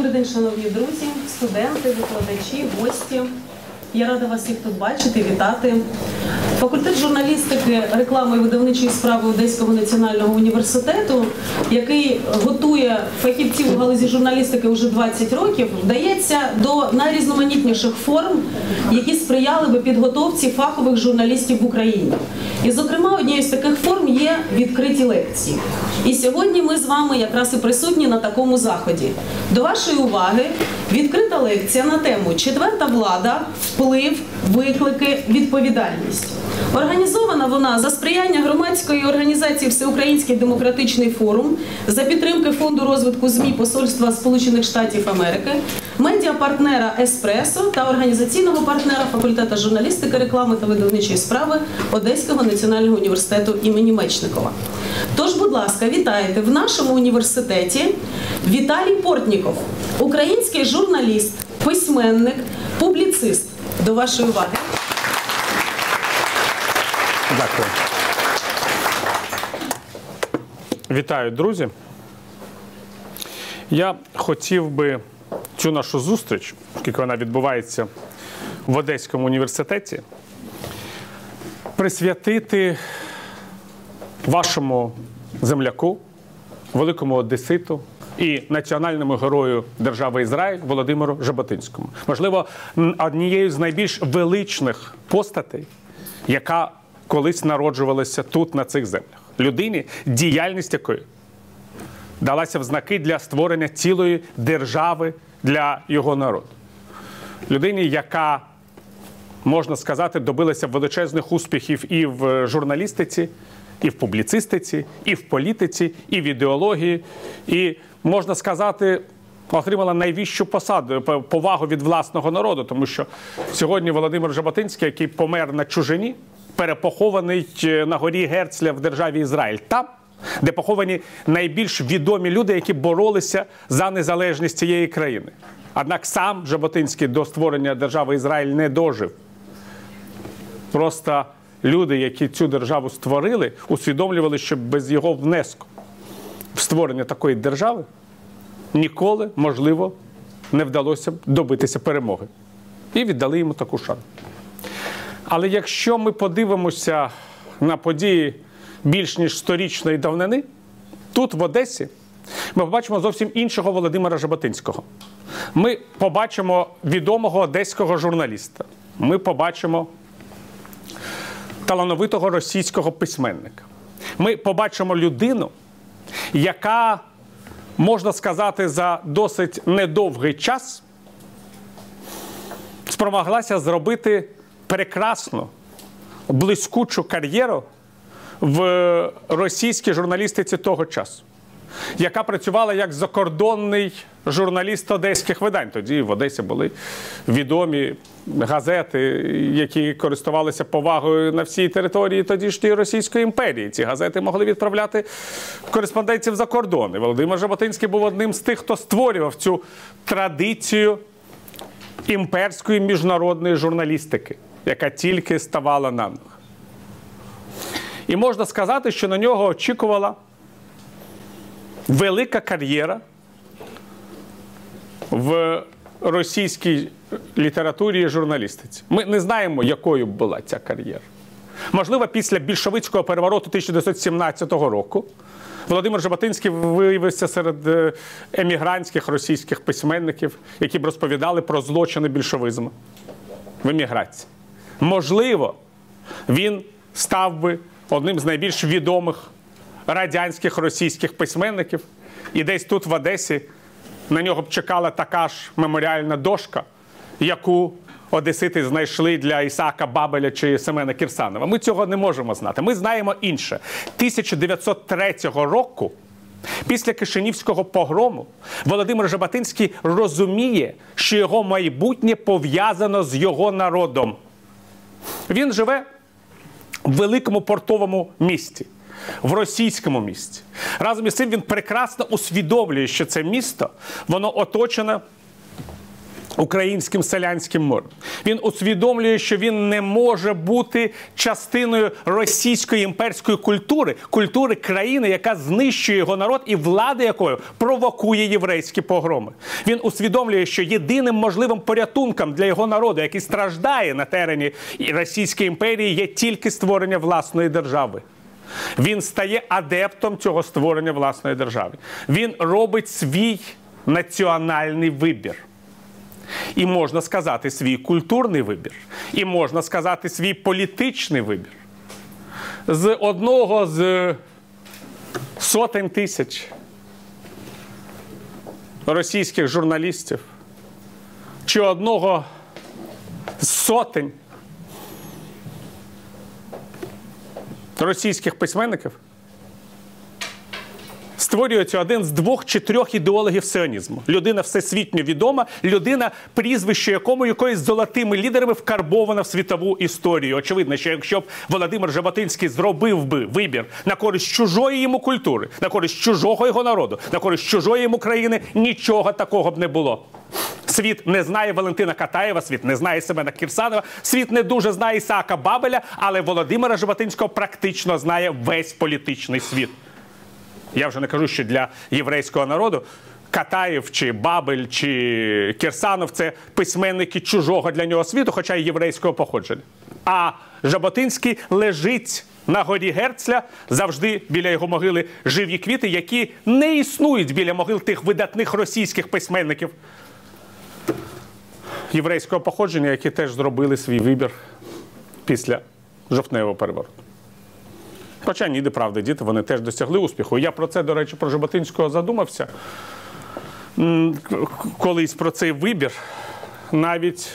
Добрий день, шановні друзі, студенти, викладачі, гості. Я рада вас всіх тут бачити, вітати. Факультет журналістики, реклами і видавничої справи Одеського національного університету, який готує фахівців у галузі журналістики вже 20 років, вдається до найрізноманітніших форм, які сприяли би підготовці фахових журналістів в Україні. І, зокрема, однією з таких форм є відкриті лекції. І сьогодні ми з вами якраз і присутні на такому заході. До вашої уваги відкрита лекція на тему Четверта влада, вплив, виклики, відповідальність. Організована вона за сприяння громадської організації Всеукраїнський демократичний форум за підтримки фонду розвитку ЗМІ Посольства Сполучених Штатів Америки, медіапартнера Еспресо та організаційного партнера факультету журналістики, реклами та видавничої справи Одеського національного університету імені Мечникова. Тож, будь ласка, вітайте в нашому університеті Віталій Портніков, український журналіст, письменник, публіцист. До вашої уваги. Дякую. Вітаю, друзі. Я хотів би цю нашу зустріч, оскільки вона відбувається в Одеському університеті, присвятити вашому земляку, великому одеситу і національному герою держави Ізраїль Володимиру Жаботинському. Можливо, однією з найбільш величних постатей, яка колись народжувалася тут, на цих землях. Людині, діяльність якої далася в знаки для створення цілої держави для його народу. Людині, яка, можна сказати, добилася величезних успіхів і в журналістиці, і в публіцистиці, і в політиці, і в ідеології, і можна сказати. Отримала найвищу посаду повагу від власного народу, тому що сьогодні Володимир Жаботинський, який помер на чужині, перепохований е, на горі Герцля в державі Ізраїль, там, де поховані найбільш відомі люди, які боролися за незалежність цієї країни. Однак сам Жаботинський до створення держави Ізраїль не дожив. Просто люди, які цю державу створили, усвідомлювали, що без його внеску створення такої держави ніколи, можливо, не вдалося добитися перемоги. І віддали йому таку шану. Але якщо ми подивимося на події більш ніж сторічної давнини, тут, в Одесі, ми побачимо зовсім іншого Володимира Жаботинського. Ми побачимо відомого одеського журналіста. Ми побачимо талановитого російського письменника. Ми побачимо людину, яка, можна сказати, за досить недовгий час спромоглася зробити прекрасну, блискучу кар'єру в російській журналістиці того часу, яка працювала як закордонний журналіст одеських видань. Тоді в Одесі були відомі газети, які користувалися повагою на всій території тодішньої Російської імперії. Ці газети могли відправляти кореспондентів за кордон. І Володимир Жаботинський був одним з тих, хто створював цю традицію імперської міжнародної журналістики, яка тільки ставала на. І можна сказати, що на нього очікувала велика кар'єра в російській літературі і журналістиці. Ми не знаємо, якою була ця кар'єра. Можливо, після більшовицького перевороту 1917 року Володимир Жаботинський виявився серед е, емігрантських російських письменників, які б розповідали про злочини більшовизму в еміграції. Можливо, він став би одним з найбільш відомих радянських російських письменників, і десь тут в Одесі на нього б чекала така ж меморіальна дошка, яку одесити знайшли для Ісака Бабеля чи Семена Кірсанова. Ми цього не можемо знати. Ми знаємо інше. 1903 року. Після Кишинівського погрому Володимир Жаботинський розуміє, що його майбутнє пов'язано з його народом. Він живе в великому портовому місті, в російському місті. Разом із цим він прекрасно усвідомлює, що це місто воно оточене українським селянським морем. Він усвідомлює, що він не може бути частиною російської імперської культури, культури країни, яка знищує його народ і влада якою провокує єврейські погроми. Він усвідомлює, що єдиним можливим порятунком для його народу, який страждає на терені Російської імперії, є тільки створення власної держави. Він стає адептом цього створення власної держави. Він робить свій національний вибір. І можна сказати свій культурний вибір, і можна сказати свій політичний вибір. З одного з сотень тисяч російських журналістів чи одного з сотень російських письменників створюється один з двох чи трьох ідеологів сіонізму. Людина всесвітньо відома, людина, прізвище якому якоюсь золотими лідерами вкарбована в світову історію. Очевидно, що якщо б Володимир Жаботинський зробив би вибір на користь чужої йому культури, на користь чужого його народу, на користь чужої йому країни, нічого такого б не було. Світ не знає Валентина Катаєва, світ не знає Семена Кірсанова, світ не дуже знає Ісаака Бабеля, але Володимира Жаботинського практично знає весь політичний світ. Я вже не кажу, що для єврейського народу Катаєв чи Бабель чи Кірсанов це письменники чужого для нього світу, хоча й єврейського походження. А Жаботинський лежить на горі Герцля завжди біля його могили живі квіти, які не існують біля могил тих видатних російських письменників єврейського походження, які теж зробили свій вибір після жовтневого перевороту. Хоча ніде правда, діти вони теж досягли успіху. Я про це, до речі, про Жаботинського задумався. Колись про цей вибір, навіть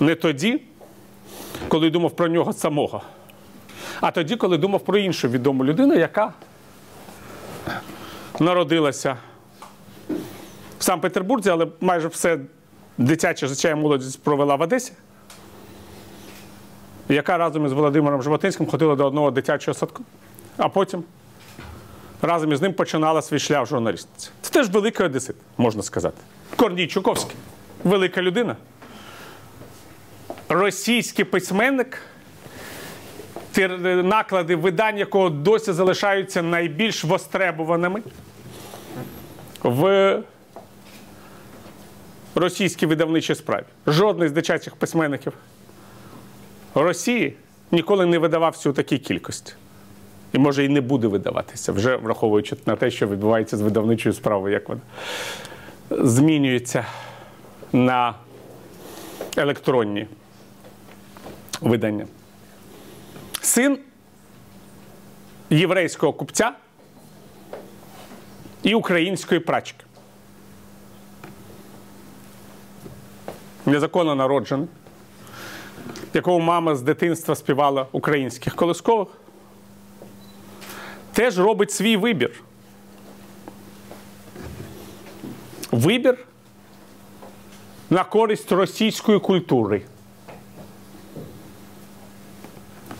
не тоді, коли думав про нього самого, а тоді, коли думав про іншу відому людину, яка народилася в Санкт-Петербурзі, але майже все дитяче життя і молодість провела в Одесі яка разом із Володимиром Жаботинським ходила до одного дитячого садку, а потім разом із ним починала свій шлях журналістиці. Це теж великий одесит, можна сказати. Корній Чуковський, велика людина. Російський письменник, наклади видань, якого досі залишаються найбільш востребуваними в російській видавничій справі. Жодний з дитячих письменників Росії ніколи не видавався у такій кількості. І може і не буде видаватися, вже враховуючи на те, що відбувається з видавничою справою, як вона змінюється на електронні видання. Син єврейського купця і української прачки. Незаконно народжений якого мама з дитинства співала українських колискових, теж робить свій вибір. Вибір на користь російської культури.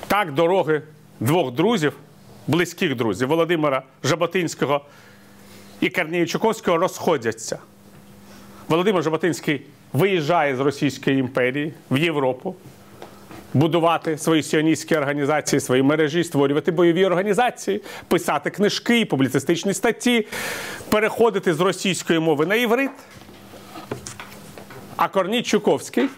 Так дороги двох друзів, близьких друзів Володимира Жаботинського і Корнія Чуковського розходяться. Володимир Жаботинський виїжджає з Російської імперії в Європу будувати свої сіоністські організації, свої мережі, створювати бойові організації, писати книжки, публіцистичні статті, переходити з російської мови на іврит. А Корній Чуковський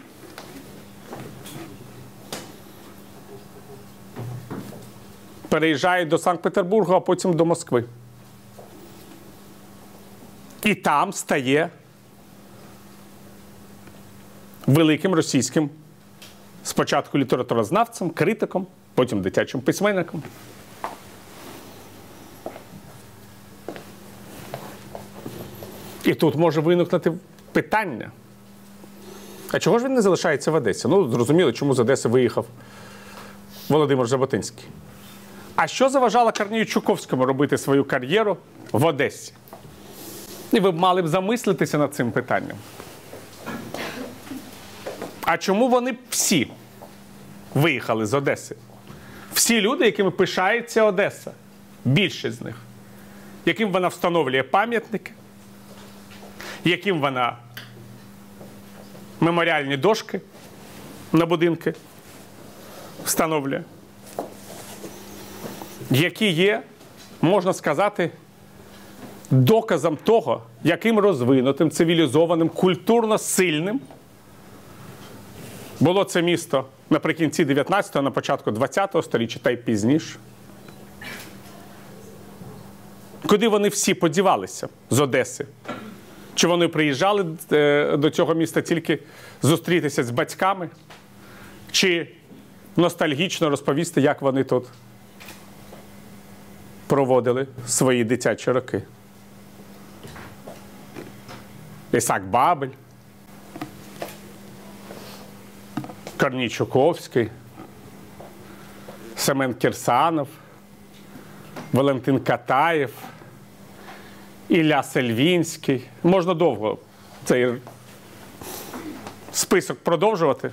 переїжджає до Санкт-Петербурга, а потім до Москви. І там стає великим російським спочатку літературознавцем, критиком, потім дитячим письменником. І тут може виникнути питання. А чого ж він не залишається в Одесі? Ну, зрозуміло, чому з Одеси виїхав Володимир Жаботинський. А що заважало Корнію Чуковському робити свою кар'єру в Одесі? І ви б мали б замислитися над цим питанням. А чому вони всі виїхали з Одеси? Всі люди, якими пишається Одеса, більшість з них, яким вона встановлює пам'ятники, яким вона меморіальні дошки на будинки встановлює, які є, можна сказати, доказом того, яким розвинутим, цивілізованим, культурно сильним було це місто наприкінці 19-го, на початку 20-го століття та й пізніше. Куди вони всі подівалися з Одеси? Чи вони приїжджали е, до цього міста тільки зустрітися з батьками? Чи ностальгічно розповісти, як вони тут проводили свої дитячі роки? Ісак Бабель, Корній Чуковський, Семен Кірсанов, Валентин Катаєв, Ілля Сельвінський. Можна довго цей список продовжувати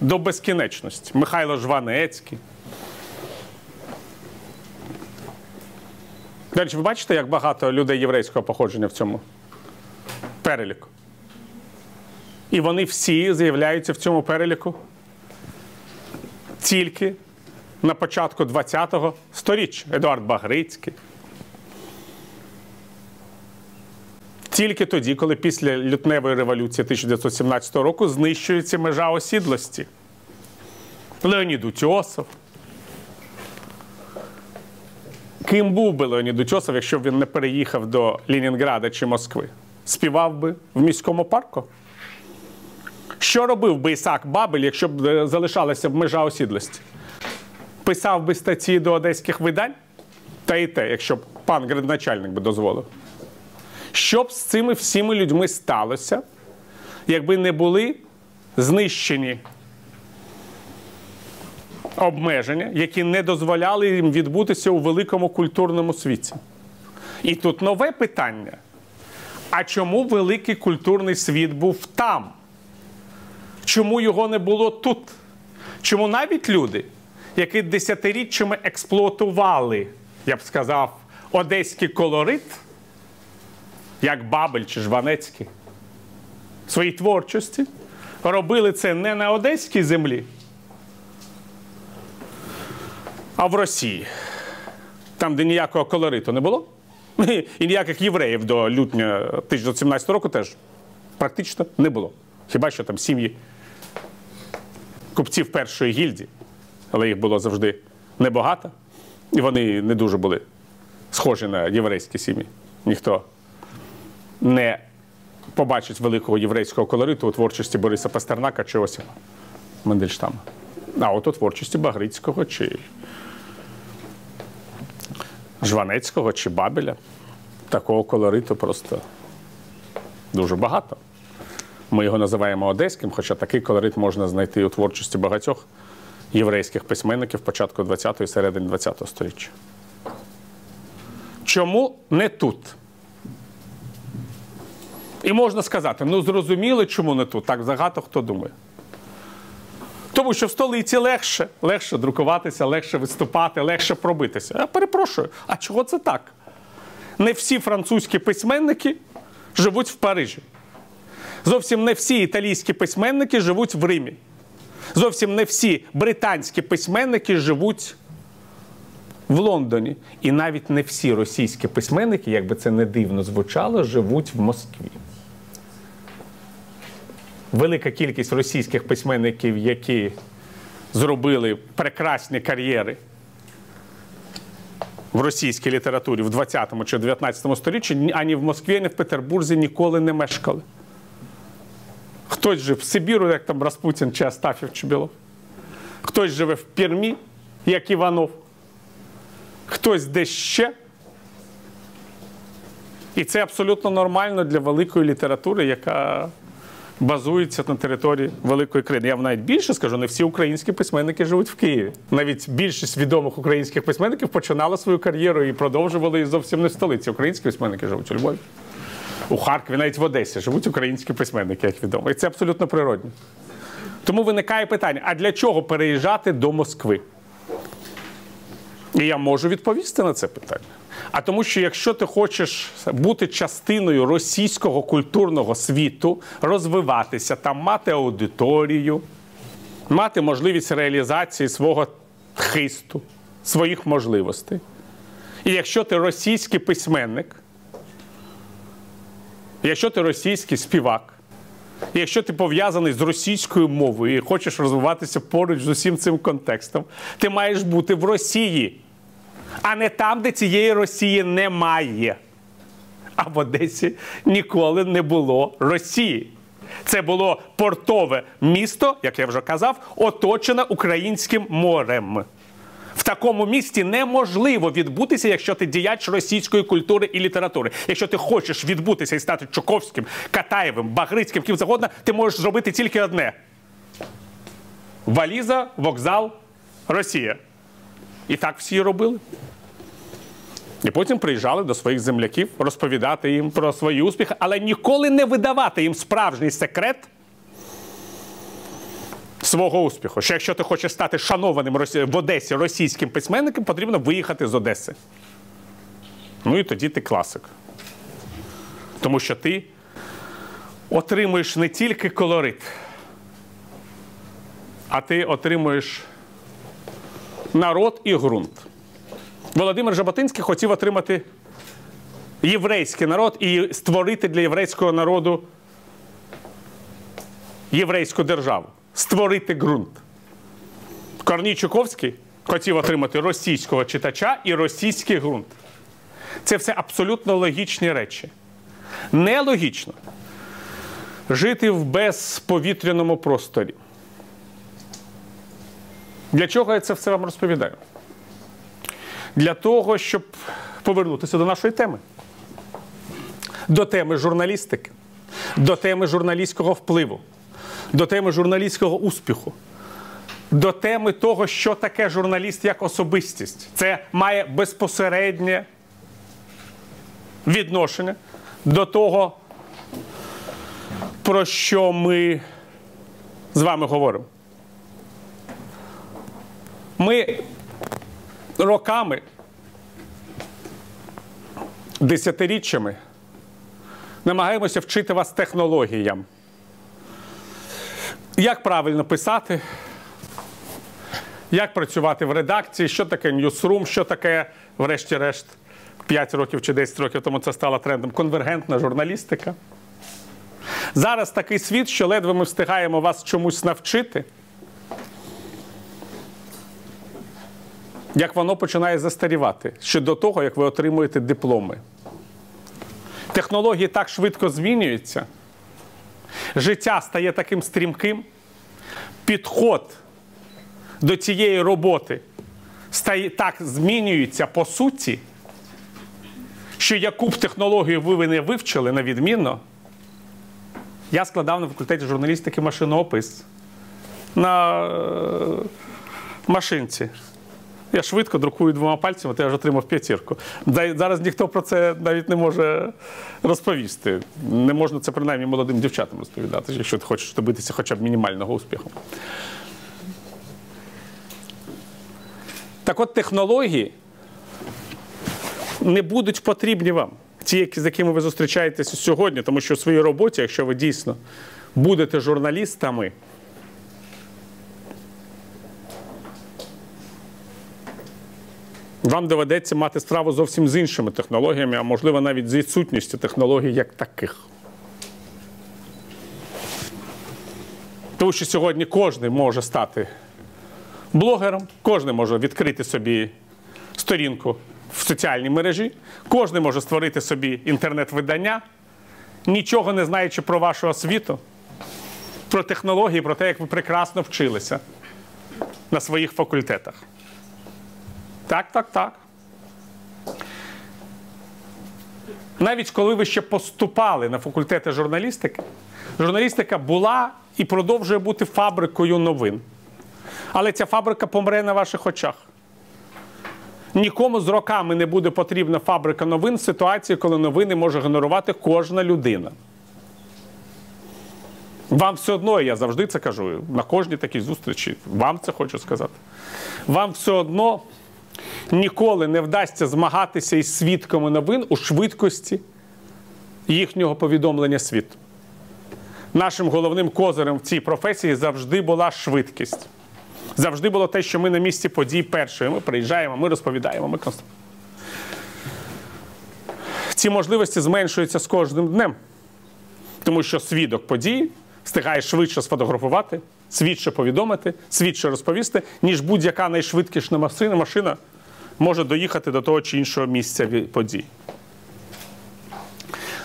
до безкінечності. Михайло Жванецький. Далі, ви бачите, як багато людей єврейського походження в цьому переліку? І вони всі з'являються в цьому переліку тільки на початку ХХ століття. Едуард Багрицький. Тільки тоді, коли після лютневої революції 1917 року знищується межа осідлості. Леонід Утьосов. Ким був би Леонід Утьосов, якщо б він не переїхав до Лінінграда чи Москви? Співав би в міському парку? Що робив би Ісак Бабель, якщо б е, залишалася б межа осідлості? Писав би статті до одеських видань? Та і те, якщо б пан градначальник би дозволив. Що б з цими всіми людьми сталося, якби не були знищені обмеження, які не дозволяли їм відбутися у великому культурному світі? І тут нове питання. А чому великий культурний світ був там? Чому його не було тут? Чому навіть люди, які десятиріччями експлуатували, я б сказав, одеський колорит, як Бабель чи Жванецький, в своїй творчості, робили це не на одеській землі, а в Росії, там, де ніякого колориту не було, і ніяких євреїв до лютня 1917 року теж практично не було. Хіба що там сім'ї купців першої гільдії, але їх було завжди небагато, і вони не дуже були схожі на єврейські сім'ї. Ніхто не побачить великого єврейського колориту у творчості Бориса Пастернака чи Осіпа Мендельштама. А от у творчості Багрицького чи Жванецького чи Бабеля такого колориту просто дуже багато. Ми його називаємо одеським, хоча такий колорит можна знайти у творчості багатьох єврейських письменників початку ХХ і середини ХХ століття. Чому не тут? І можна сказати, ну зрозуміло, чому не тут. Так багато хто думає. Тому що в столиці легше, легше друкуватися, легше виступати, легше пробитися. Я перепрошую, а чого це так? Не всі французькі письменники живуть в Парижі. Зовсім не всі італійські письменники живуть в Римі. Зовсім не всі британські письменники живуть в Лондоні. І навіть не всі російські письменники, як би це не дивно звучало, живуть в Москві. Велика кількість російських письменників, які зробили прекрасні кар'єри в російській літературі в 20 чи 19 столітті, ані в Москві, ані в Петербурзі ніколи не мешкали. Хтось жив в Сибіру, як там Распутін чи Астафів чи Білов. Хтось живе в Пермі, як Іванов. Хтось десь ще. І це абсолютно нормально для великої літератури, яка базується на території великої країни. Я вам навіть більше скажу, не всі українські письменники живуть в Києві. Навіть більшість відомих українських письменників починали свою кар'єру і продовжували її зовсім не в столиці. Українські письменники живуть у Львові. У Харкові, навіть в Одесі живуть українські письменники, як відомо. І це абсолютно природно. Тому виникає питання: а для чого переїжджати до Москви? І я можу відповісти на це питання. А тому, що якщо ти хочеш бути частиною російського культурного світу, розвиватися, там мати аудиторію, мати можливість реалізації свого хисту, своїх можливостей. І якщо ти російський письменник, якщо ти російський співак, якщо ти пов'язаний з російською мовою і хочеш розвиватися поруч з усім цим контекстом, ти маєш бути в Росії, а не там, де цієї Росії немає. А в Одесі ніколи не було Росії. Це було портове місто, як я вже казав, оточене українським морем. В такому місті неможливо відбутися, якщо ти діяч російської культури і літератури. Якщо ти хочеш відбутися і стати Чуковським, Катаєвим, Багрицьким, ким завгодно, ти можеш зробити тільки одне: валіза, вокзал, Росія. І так всі робили. І потім приїжджали до своїх земляків розповідати їм про свої успіхи, але ніколи не видавати їм справжній секрет свого успіху. Що якщо ти хочеш стати шанованим в Одесі російським письменником, потрібно виїхати з Одеси. Ну і тоді ти класик. Тому що ти отримуєш не тільки колорит, а ти отримуєш народ і ґрунт. Володимир Жаботинський хотів отримати єврейський народ і створити для єврейського народу єврейську державу, створити ґрунт. Корній Чуковський хотів отримати російського читача і російський ґрунт. Це все абсолютно логічні речі. Нелогічно жити в безповітряному просторі. Для чого я це все вам розповідаю? Для того, щоб повернутися до нашої теми, до теми журналістики, до теми журналістського впливу, до теми журналістського успіху, до теми того, що таке журналіст як особистість. Це має безпосереднє відношення до того, про що ми з вами говоримо. Ми роками, десятиріччями намагаємося вчити вас технологіям. Як правильно писати, як працювати в редакції, що таке ньюсрум, що таке, врешті-решт, 5 років чи 10 років тому це стало трендом конвергентна журналістика. Зараз такий світ, що ледве ми встигаємо вас чомусь навчити. як воно починає застарівати ще до того, як ви отримуєте дипломи. Технології так швидко змінюються, життя стає таким стрімким, підход до цієї роботи стає, так змінюється по суті, що яку б технологію ви не вивчили на відмінно. Я складав на факультеті журналістики машиноопис на е, машинці. Я швидко друкую двома пальцями, то я вже отримав п'ятірку. Зараз ніхто про це навіть не може розповісти. Не можна це принаймні молодим дівчатам розповідати, якщо ти хочеш добитися хоча б мінімального успіху. Так от технології не будуть потрібні вам, ті, з якими ви зустрічаєтеся сьогодні, тому що у своїй роботі, якщо ви дійсно будете журналістами, вам доведеться мати справу зовсім з іншими технологіями, а можливо навіть з відсутністю технологій як таких. Тому що сьогодні кожен може стати блогером, кожен може відкрити собі сторінку в соціальній мережі, кожен може створити собі інтернет-видання, нічого не знаючи про вашу освіту, про технології, про те, як ви прекрасно вчилися на своїх факультетах. Так, так, так. Навіть коли ви ще поступали на факультети журналістики, журналістика була і продовжує бути фабрикою новин. Але ця фабрика помре на ваших очах. Нікому з роками не буде потрібна фабрика новин в ситуації, коли новини може генерувати кожна людина. Вам все одно, я завжди це кажу, на кожній такій зустрічі, вам це хочу сказати. Вам все одно ніколи не вдасться змагатися із свідками новин у швидкості їхнього повідомлення світу. Нашим головним козирем в цій професії завжди була швидкість. Завжди було те, що ми на місці подій першої. Ми приїжджаємо, ми розповідаємо, ми конструємо. Ці можливості зменшуються з кожним днем, тому що свідок події встигає швидше сфотографувати, швидше повідомити, швидше розповісти, ніж будь-яка найшвидкісна машина, машина може доїхати до того чи іншого місця подій.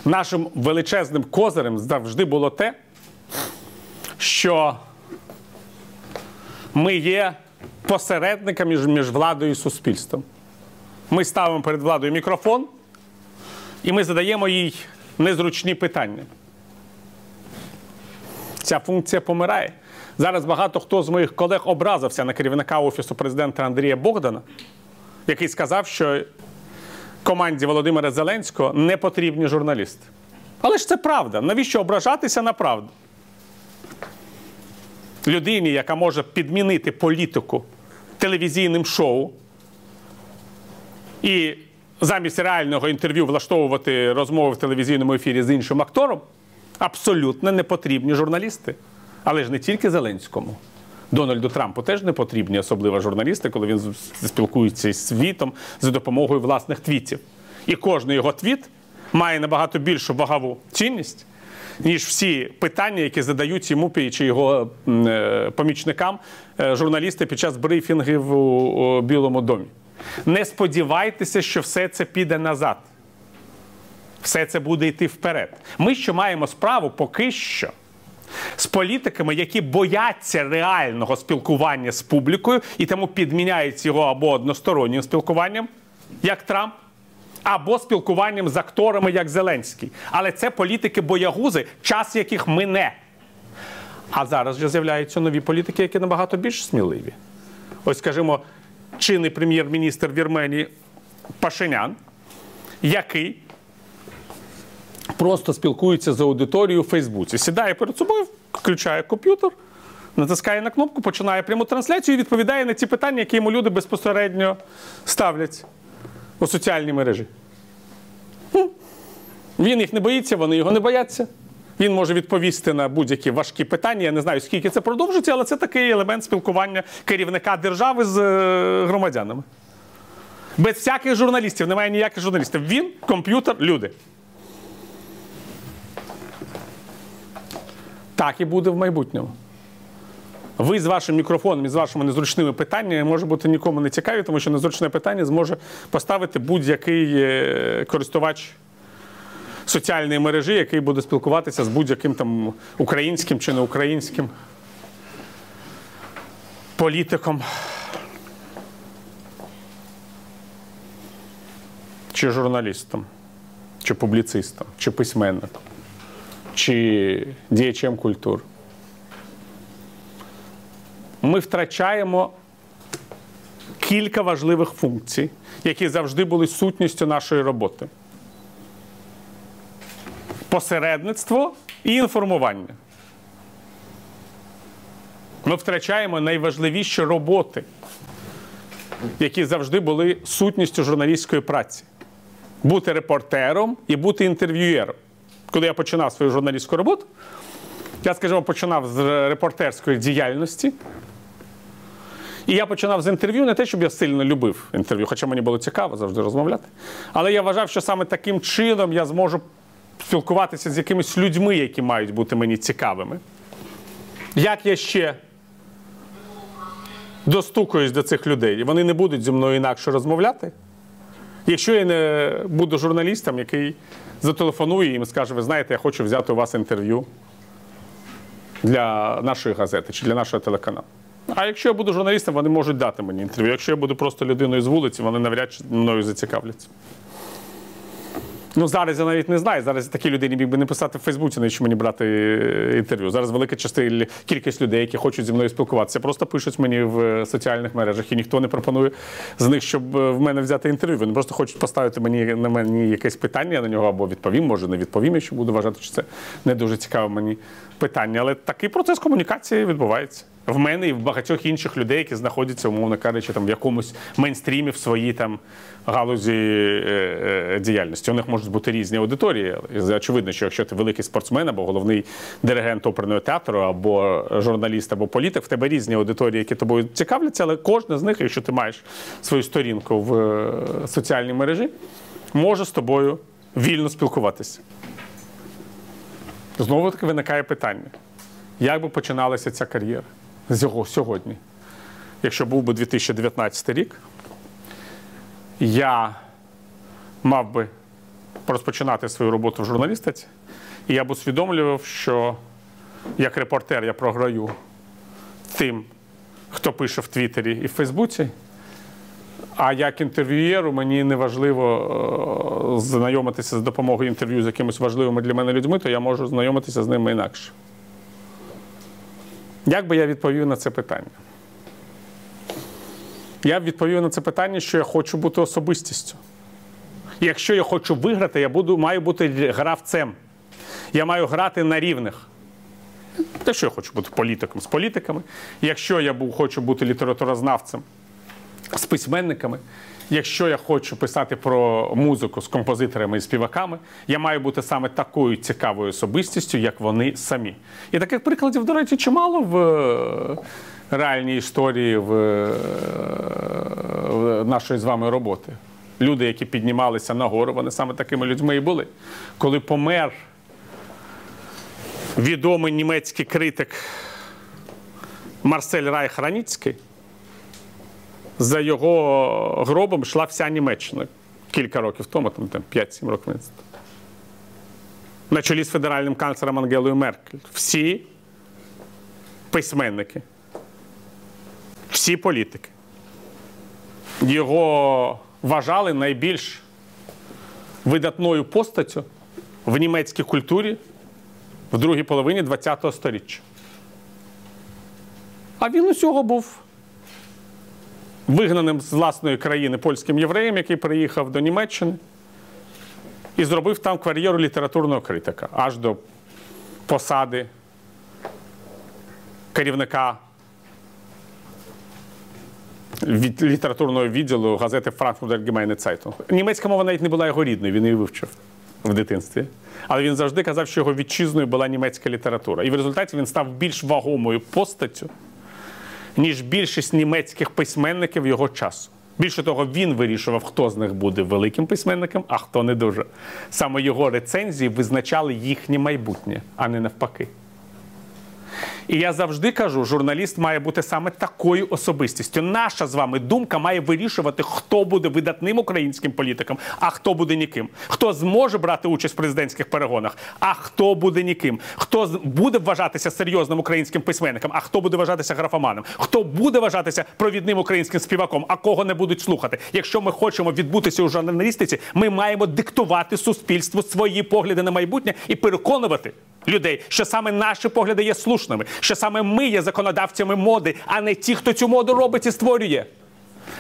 Нашим величезним козирем завжди було те, що ми є посередниками між, між владою і суспільством. Ми ставимо перед владою мікрофон, і ми задаємо їй незручні питання. Ця функція помирає. Зараз багато хто з моїх колег образився на керівника Офісу президента Андрія Богдана, який сказав, що команді Володимира Зеленського не потрібні журналісти. Але ж це правда. Навіщо ображатися на правду? Людині, яка може підмінити політику телевізійним шоу і замість реального інтерв'ю влаштовувати розмови в телевізійному ефірі з іншим актором, абсолютно не потрібні журналісти. Але ж не тільки Зеленському. Дональду Трампу теж не потрібні особливо журналісти, коли він спілкується із світом за допомогою власних твітів. І кожний його твіт має набагато більшу вагову цінність, ніж всі питання, які задають йому чи його е, помічникам е, журналісти під час брифінгів у, Білому домі. Не сподівайтеся, що все це піде назад. Все це буде йти вперед. Ми ще маємо справу поки що з політиками, які бояться реального спілкування з публікою і тому підміняють його або одностороннім спілкуванням, як Трамп, або спілкуванням з акторами, як Зеленський. Але це політики боягузи, час яких мине. А зараз вже з'являються нові політики, які набагато більш сміливі. Ось, скажімо, чинний прем'єр-міністр Вірменії Пашинян, який просто спілкується з аудиторією у Фейсбуці. Сідає перед собою, включає комп'ютер, натискає на кнопку, починає пряму трансляцію і відповідає на ті питання, які йому люди безпосередньо ставлять у соціальній мережі. Він їх не боїться, вони його не бояться. Він може відповісти на будь-які важкі питання. Я не знаю, скільки це продовжиться, але це такий елемент спілкування керівника держави з е, громадянами. Без всяких журналістів, немає ніяких журналістів. Він, комп'ютер, люди. Так і буде в майбутньому. Ви з вашим мікрофоном і з вашими незручними питаннями може бути нікому не цікаві, тому що незручне питання зможе поставити будь-який е, користувач соціальної мережі, який буде спілкуватися з будь-яким там українським чи неукраїнським політиком. Чи журналістом, чи публіцистом, чи письменником, чи діячем культури. Ми втрачаємо кілька важливих функцій, які завжди були сутністю нашої роботи: посередництво і інформування. Ми втрачаємо найважливіші роботи, які завжди були сутністю журналістської праці: бути репортером і бути інтерв'юєром. Коли я починав свою журналістську роботу, я, скажімо, починав з репортерської діяльності. І я починав з інтерв'ю, не те, щоб я сильно любив інтерв'ю, хоча мені було цікаво завжди розмовляти. Але я вважав, що саме таким чином я зможу спілкуватися з якимись людьми, які мають бути мені цікавими. Як я ще достукаюсь до цих людей, і вони не будуть зі мною інакше розмовляти. Якщо я не буду журналістом, який зателефонує їм і скаже, ви знаєте, я хочу взяти у вас інтерв'ю для нашої газети чи для нашого телеканалу. А якщо я буду журналістом, вони можуть дати мені інтерв'ю. Якщо я буду просто людиною з вулиці, вони навряд чи мною зацікавляться. Ну, зараз я навіть не знаю. Зараз я такій людині міг би не писати в Фейсбуці, навіщо мені брати е, інтерв'ю. Зараз велика частина кількість людей, які хочуть зі мною спілкуватися, просто пишуть мені в е, соціальних мережах, і ніхто не пропонує з них, щоб е, в мене взяти інтерв'ю. Вони просто хочуть поставити мені на мені якесь питання на нього або відповім, може не відповім, якщо буду вважати, що це не дуже цікаве мені питання. Але такий процес комунікації відбувається. В мене і в багатьох інших людей, які знаходяться, умовно кажучи, там в якомусь мейнстрімі в своїй там галузі е, е, діяльності. У них можуть бути різні аудиторії. Очевидно, що якщо ти великий спортсмен або головний диригент оперного театру, або журналіст, або політик, в тебе різні аудиторії, які тобою цікавляться, але кожна з них, якщо ти маєш свою сторінку в е, соціальній мережі, може з тобою вільно спілкуватися. Знову таки виникає питання: як би починалася ця кар'єра сьогодні? Якщо був би 2019 рік, я мав би розпочинати свою роботу в журналістиці, і я б усвідомлював, що як репортер я програю тим, хто пише в Твіттері і в Фейсбуці. А як інтерв'юєру мені не важливо е, знайомитися з допомогою інтерв'ю з якимись важливими для мене людьми, то я можу знайомитися з ними інакше. Як би я відповів на це питання? Я б відповів на це питання, що я хочу бути особистістю. Якщо я хочу виграти, я буду, маю бути гравцем. Я маю грати на рівних. Якщо я хочу бути політиком з політиками, якщо я хочу бути літературознавцем з письменниками. Якщо я хочу писати про музику з композиторами і співаками, я маю бути саме такою цікавою особистістю, як вони самі. І таких прикладів, до речі, чимало в е, реальній історії в, е, в нашої з вами роботи. Люди, які піднімалися нагору, вони саме такими людьми і були. Коли помер відомий німецький критик Марсель Райх Раніцький, за його гробом йшла вся Німеччина кілька років тому, там, там 5-7 років. На чолі з федеральним канцлером Ангелою Меркель. Всі письменники, всі політики. Його вважали найбільш видатною постаттю в німецькій культурі в другій половині ХХ століття. А він усього був вигнаним з власної країни польським євреєм, який приїхав до Німеччини і зробив там кар'єру літературного критика аж до посади керівника від літературного відділу газети Frankfurt Allgemeine Zeitung. Німецька мова навіть не була його рідною, він її вивчив в дитинстві. Але він завжди казав, що його вітчизною була німецька література. І в результаті він став більш вагомою постаттю ніж більшість німецьких письменників його часу. Більше того, він вирішував, хто з них буде великим письменником, а хто не дуже. Саме його рецензії визначали їхнє майбутнє, а не навпаки. І я завжди кажу, журналіст має бути саме такою особистістю. Наша з вами думка має вирішувати, хто буде видатним українським політиком, а хто буде ніким. Хто зможе брати участь в президентських перегонах, а хто буде ніким. Хто буде вважатися серйозним українським письменником, а хто буде вважатися графоманом. Хто буде вважатися провідним українським співаком, а кого не будуть слухати. Якщо ми хочемо відбутися у журналістиці, ми маємо диктувати суспільству свої погляди на майбутнє і переконувати людей, що саме наші погляди є слушними, що саме ми є законодавцями моди, а не ті, хто цю моду робить і створює.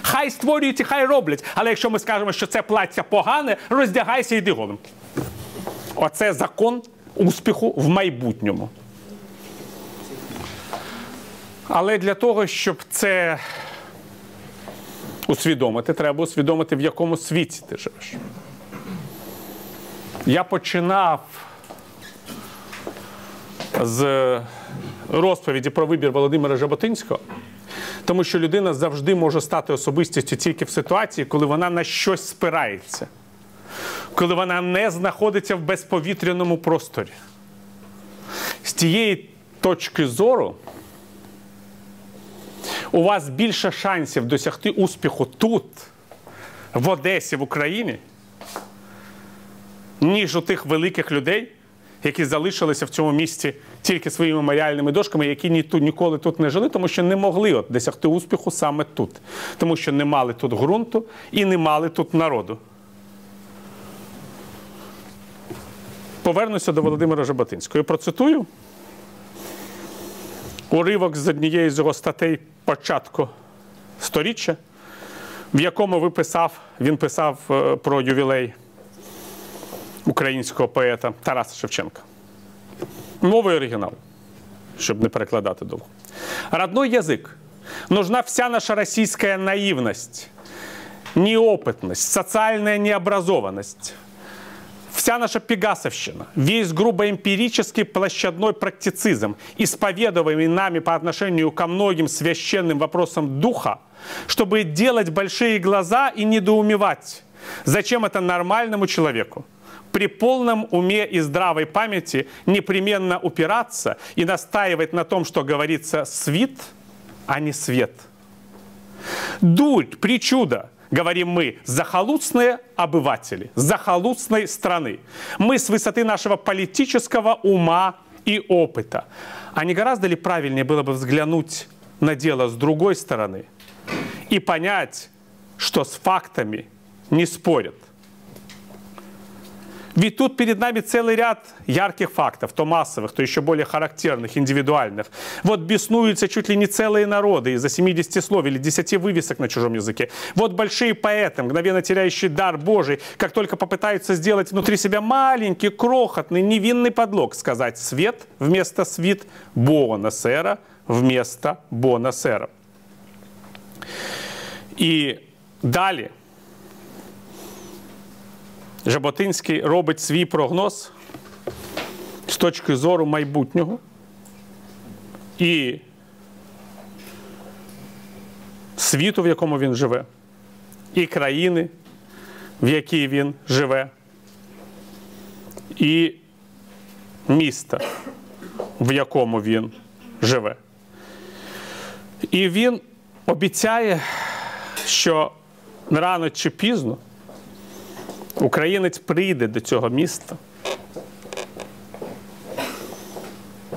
Хай створюють і хай роблять. Але якщо ми скажемо, що це плаття погане, роздягайся і йди голим. Оце закон успіху в майбутньому. Але для того, щоб це усвідомити, треба усвідомити, в якому світі ти живеш. Я починав з розповіді про вибір Володимира Жаботинського, тому що людина завжди може стати особистістю тільки в ситуації, коли вона на щось спирається, коли вона не знаходиться в безповітряному просторі. З тієї точки зору у вас більше шансів досягти успіху тут, в Одесі, в Україні, ніж у тих великих людей, які залишилися в цьому місті тільки своїми меморіальними дошками, які ні тут ніколи тут не жили, тому що не могли от досягти успіху саме тут, тому що не мали тут ґрунту і не мали тут народу. Повернуся до Володимира Жаботинського. Процитую уривок з однієї з його статей початку сторіччя, в якому ви писав, він писав е, про ювілей українського поета Тараса Шевченка. Мовою оригіналу, щоб не перекладати довго. Родной язык. Нужна вся наша российская наивность, неопытность, социальная необразованность, вся наша пегасовщина, весь грубо эмпирический площадной практицизм, исповедуемый нами по отношению ко многим священным вопросам духа, чтобы делать большие глаза и недоумевать, зачем это нормальному человеку при полном уме и здравой памяти непременно упираться и настаивать на том, что говорится «свит», а не «свет». Дурь, причуда, говорим мы, захолустные обыватели, захолустной страны. Мы с высоты нашего политического ума и опыта. А не гораздо ли правильнее было бы взглянуть на дело с другой стороны и понять, что с фактами не спорят? Ведь тут перед нами целый ряд ярких фактов, то массовых, то еще более характерных, индивидуальных. Вот беснуются чуть ли не целые народы из-за 70 слов или 10 вывесок на чужом языке. Вот большие поэты, мгновенно теряющие дар Божий, как только попытаются сделать внутри себя маленький, крохотный, невинный подлог, сказать «свет» вместо «свит», «бонасера» вместо «бонасера». І далі Жаботинський робить свій прогноз з точки зору майбутнього і світу, в якому він живе, і країни, в якій він живе, і міста, в якому він живе. І він обіцяє, що рано чи пізно українець прийде до цього міста.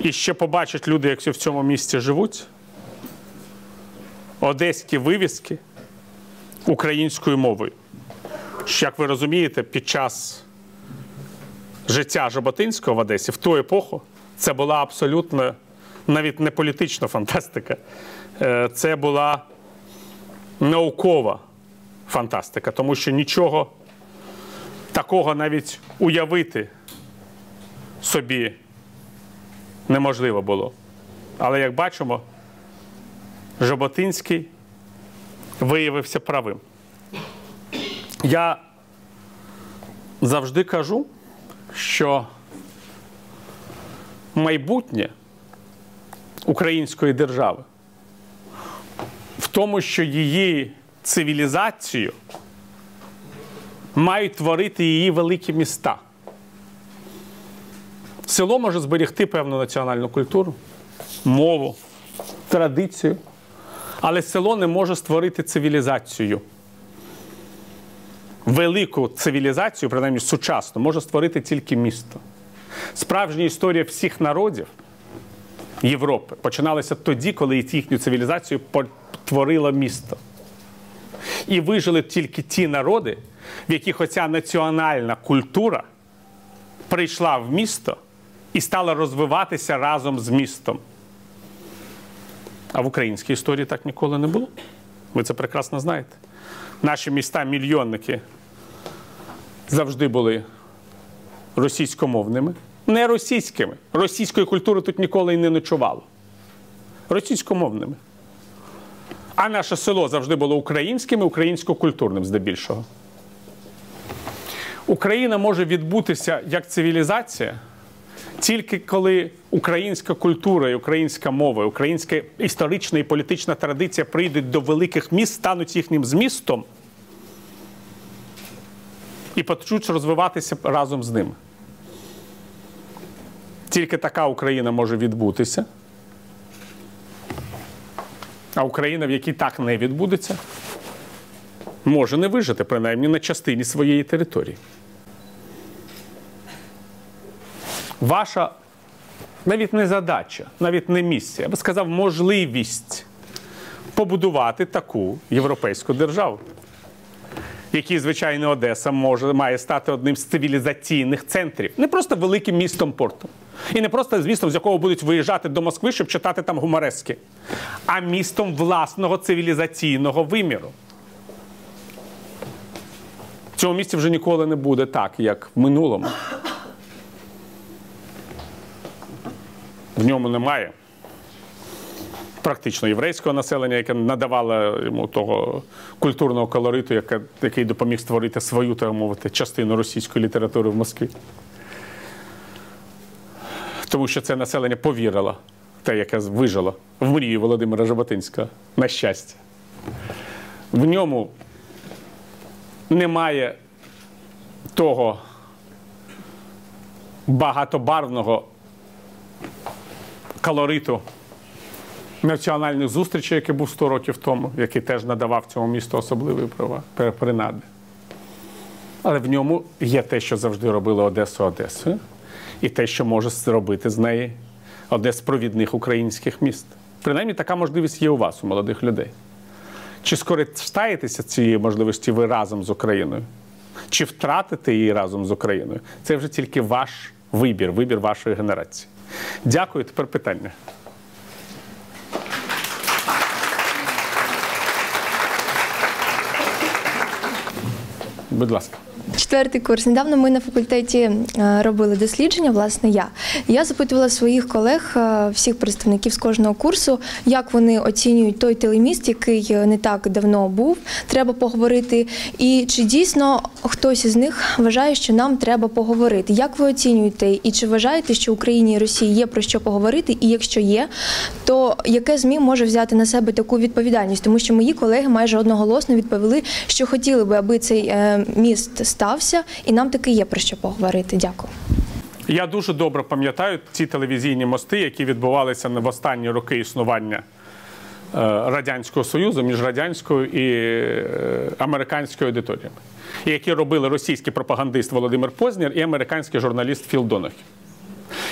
І ще побачать люди, як в цьому місті живуть. Одеські вивіски українською мовою. Що, Як ви розумієте, під час життя Жаботинського в Одесі в ту епоху це була абсолютно навіть не політична фантастика, Е, це була наукова фантастика, тому що нічого такого навіть уявити собі неможливо було. Але як бачимо, Жаботинський виявився правим. Я завжди кажу, що майбутнє української держави в тому, що її цивілізацію мають творити її великі міста. Село може зберегти певну національну культуру, мову, традицію, але село не може створити цивілізацію. Велику цивілізацію, принаймні сучасну, може створити тільки місто. Справжня історія всіх народів Європи починалася тоді, коли їхню цивілізацію творило місто. І вижили тільки ті народи, в яких оця національна культура прийшла в місто і стала розвиватися разом з містом. А в українській історії так ніколи не було. Ви це прекрасно знаєте. Наші міста-мільйонники завжди були російськомовними, не російськими. Російської культури тут ніколи і не ночувало. Російськомовними. А наше село завжди було українським і українсько-культурним здебільшого. Україна може відбутися як цивілізація тільки коли українська культура, і українська мова, українська історична і політична традиція прийдуть до великих міст, стануть їхнім змістом і почнуть розвиватися разом з ними. Тільки така Україна може відбутися. А Україна, в якій так не відбудеться, може не вижити, принаймні на частині своєї території. Ваша навіть не задача, навіть не місія, я би сказав, можливість побудувати таку європейську державу, якій, звичайно, Одеса може, має стати одним з цивілізаційних центрів, не просто великим містом портом. І не просто з містом, з якого будуть виїжджати до Москви, щоб читати там гуморески, а містом власного цивілізаційного виміру. В цьому місті вже ніколи не буде так, як в минулому. В ньому немає практично єврейського населення, яке надавало йому того культурного колориту, який допоміг створити свою, так мовити, частину російської літератури в Москві. Тому що це населення повірило, те, яке вижило в мрії Володимира Жаботинського, на щастя. В ньому немає того багатобарвного колориту національних зустрічей, який був 100 років тому, який теж надавав цьому місту особливі права, принади. Але в ньому є те, що завжди робило Одесу Одесою, і те, що може зробити з неї одне з провідних українських міст. Принаймні, така можливість є у вас, у молодих людей. Чи скористаєтеся цією можливості ви разом з Україною? Чи втратите її разом з Україною? Це вже тільки ваш вибір, вибір вашої генерації. Дякую. Тепер питання. Будь ласка. Четвертий курс. Недавно ми на факультеті е, робили дослідження, власне, я. Я запитувала своїх колег, е, всіх представників з кожного курсу, як вони оцінюють той телеміст, який е, не так давно був. Треба поговорити. І чи дійсно хтось із них вважає, що нам треба поговорити? Як ви оцінюєте? І чи вважаєте, що Україні і Росії є про що поговорити? І якщо є, то яке ЗМІ може взяти на себе таку відповідальність? Тому що мої колеги майже одноголосно відповіли, що хотіли би, аби цей міст стався, і нам таки є про що поговорити. Дякую. Я дуже добре пам'ятаю ці телевізійні мости, які відбувалися в останні роки існування е, Радянського Союзу між радянською і е, американською аудиторіями, які робили російський пропагандист Володимир Познєр і американський журналіст Філ Донахі.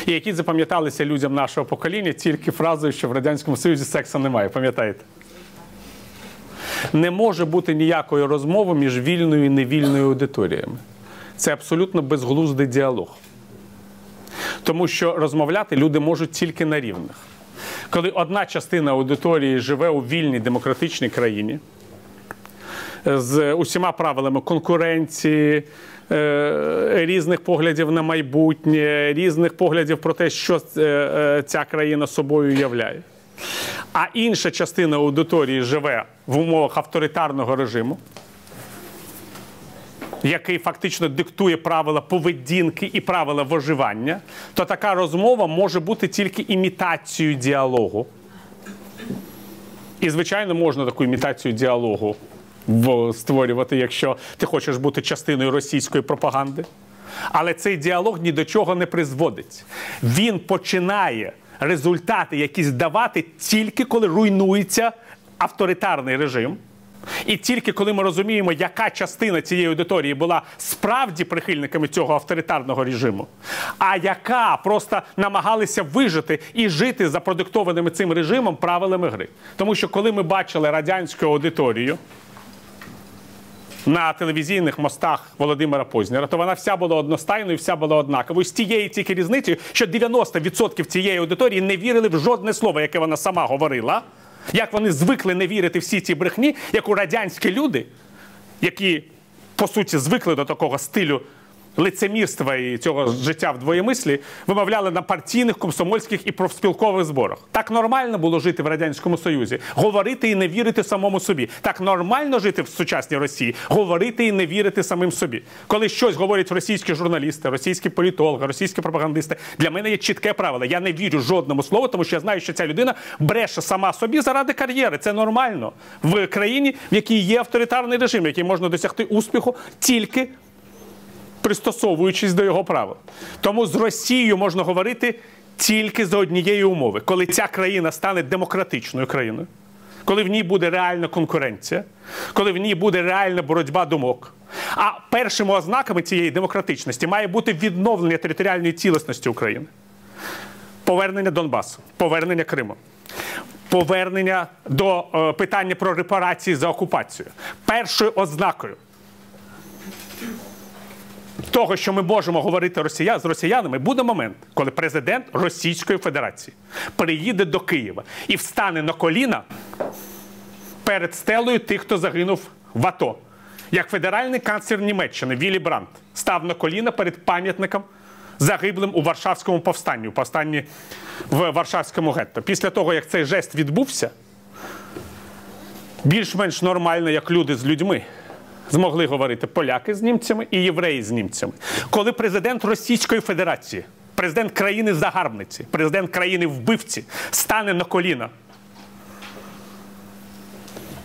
І які запам'яталися людям нашого покоління тільки фразою, що в Радянському Союзі сексу немає, пам'ятаєте? Не може бути ніякої розмови між вільною і невільною аудиторіями. Це абсолютно безглуздий діалог. Тому що розмовляти люди можуть тільки на рівних. Коли одна частина аудиторії живе у вільній демократичній країні з усіма правилами конкуренції, е, різних поглядів на майбутнє, різних поглядів про те, що е, е, ця країна собою являє. А інша частина аудиторії живе в умовах авторитарного режиму, який фактично диктує правила поведінки і правила виживання, то така розмова може бути тільки імітацією діалогу. І, звичайно, можна таку імітацію діалогу створювати, якщо ти хочеш бути частиною російської пропаганди. Але цей діалог ні до чого не призводить. Він починає результати якісь давати тільки коли руйнується авторитарний режим. І тільки коли ми розуміємо, яка частина цієї аудиторії була справді прихильниками цього авторитарного режиму, а яка просто намагалися вижити і жити за продиктованими цим режимом правилами гри. Тому що коли ми бачили радянську аудиторію на телевізійних мостах Володимира Познера, то вона вся була одностайною, вся була однаковою. З тією тільки різницею, що 90% цієї аудиторії не вірили в жодне слово, яке вона сама говорила. Як вони звикли не вірити всі ці брехні, як у радянські люди, які по суті звикли до такого стилю лицемірства і цього життя в двоємислі, вимовляли на партійних, комсомольських і профспілкових зборах. Так нормально було жити в радянському Союзі, говорити і не вірити самому собі. Так нормально жити в сучасній Росії, говорити і не вірити самим собі. Коли щось говорять російські журналісти, російські політологи, російські пропагандисти, для мене є чітке правило. Я не вірю жодному слову, тому що я знаю, що ця людина бреше сама собі заради кар'єри. Це нормально в країні, в якій є авторитарний режим, який можна досягти успіху тільки пристосовуючись до його правил. Тому з Росією можна говорити тільки за однієї умови, коли ця країна стане демократичною країною, коли в ній буде реальна конкуренція, коли в ній буде реальна боротьба думок. А першими ознаками цієї демократичності має бути відновлення територіальної цілісності України, повернення Донбасу, повернення Криму. Повернення до е, питання про репарації за окупацію. Першою ознакою того, що ми можемо говорити росія, з росіянами, буде момент, коли президент Російської Федерації приїде до Києва і встане на коліна перед стелею тих, хто загинув в АТО. Як федеральний канцлер Німеччини Віллі Брандт став на коліна перед пам'ятником загиблим у Варшавському повстанні, у повстанні в Варшавському гетто. Після того, як цей жест відбувся, більш-менш нормально, як люди з людьми. Змогли говорити поляки з німцями і євреї з німцями. Коли президент Російської Федерації, президент країни загарбниці, президент країни вбивці стане на коліна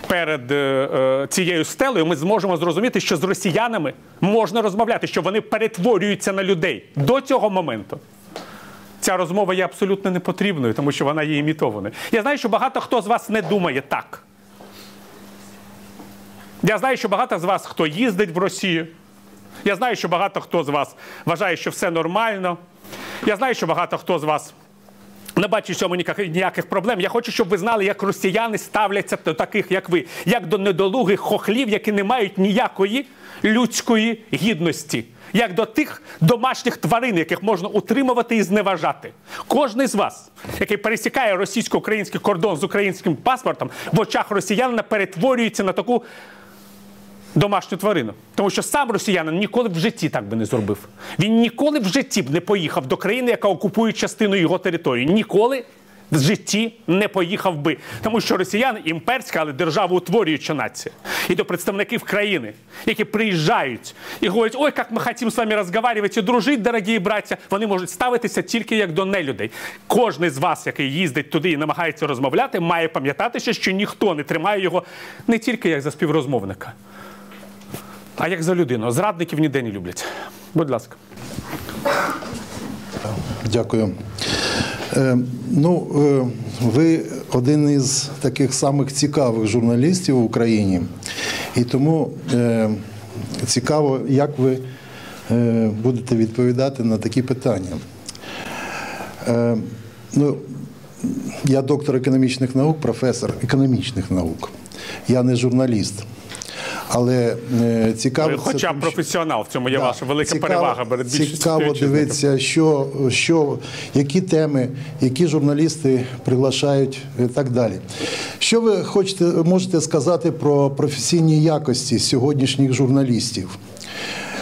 перед е, е, цією стелею, ми зможемо зрозуміти, що з росіянами можна розмовляти, що вони перетворюються на людей до цього моменту. Ця розмова є абсолютно непотрібною, тому що вона є імітованою. Я знаю, що багато хто з вас не думає так. Я знаю, що багато з вас, хто їздить в Росію. Я знаю, що багато хто з вас вважає, що все нормально. Я знаю, що багато хто з вас не бачить в цьому ніяких, проблем. Я хочу, щоб ви знали, як росіяни ставляться до таких, як ви, як до недолугих хохлів, які не мають ніякої людської гідності, як до тих домашніх тварин, яких можна утримувати і зневажати. Кожний з вас, який пересікає російсько-український кордон з українським паспортом, в очах росіянина перетворюється на таку домашню тварину. Тому що сам росіянин ніколи в житті так би не зробив. Він ніколи в житті б не поїхав до країни, яка окупує частину його території. Ніколи в житті не поїхав би. Тому що росіяни імперська, але державоутворююча нація. І до представників країни, які приїжджають і говорять, ой, як ми хочемо з вами розмовляти дружити, дорогі браття, вони можуть ставитися тільки як до нелюдей. Кожний з вас, який їздить туди і намагається розмовляти, має пам'ятати, що ніхто не тримає його не тільки як за співрозмовника. А як за людину? Зрадників ніде не люблять. Будь ласка. Дякую. Е, ну, е, ви один із таких самих цікавих журналістів в Україні, і тому е, цікаво, як ви е, будете відповідати на такі питання. Е, ну, я доктор економічних наук, професор економічних наук. Я не журналіст. Але е, цікаво. Хоча б професіонал, в цьому є ваша велика перевага перед більшістю Цікаво дивитися, що, що, які теми, які журналісти приглашають і так далі. Що ви хочете, можете сказати про професійні якості сьогоднішніх журналістів?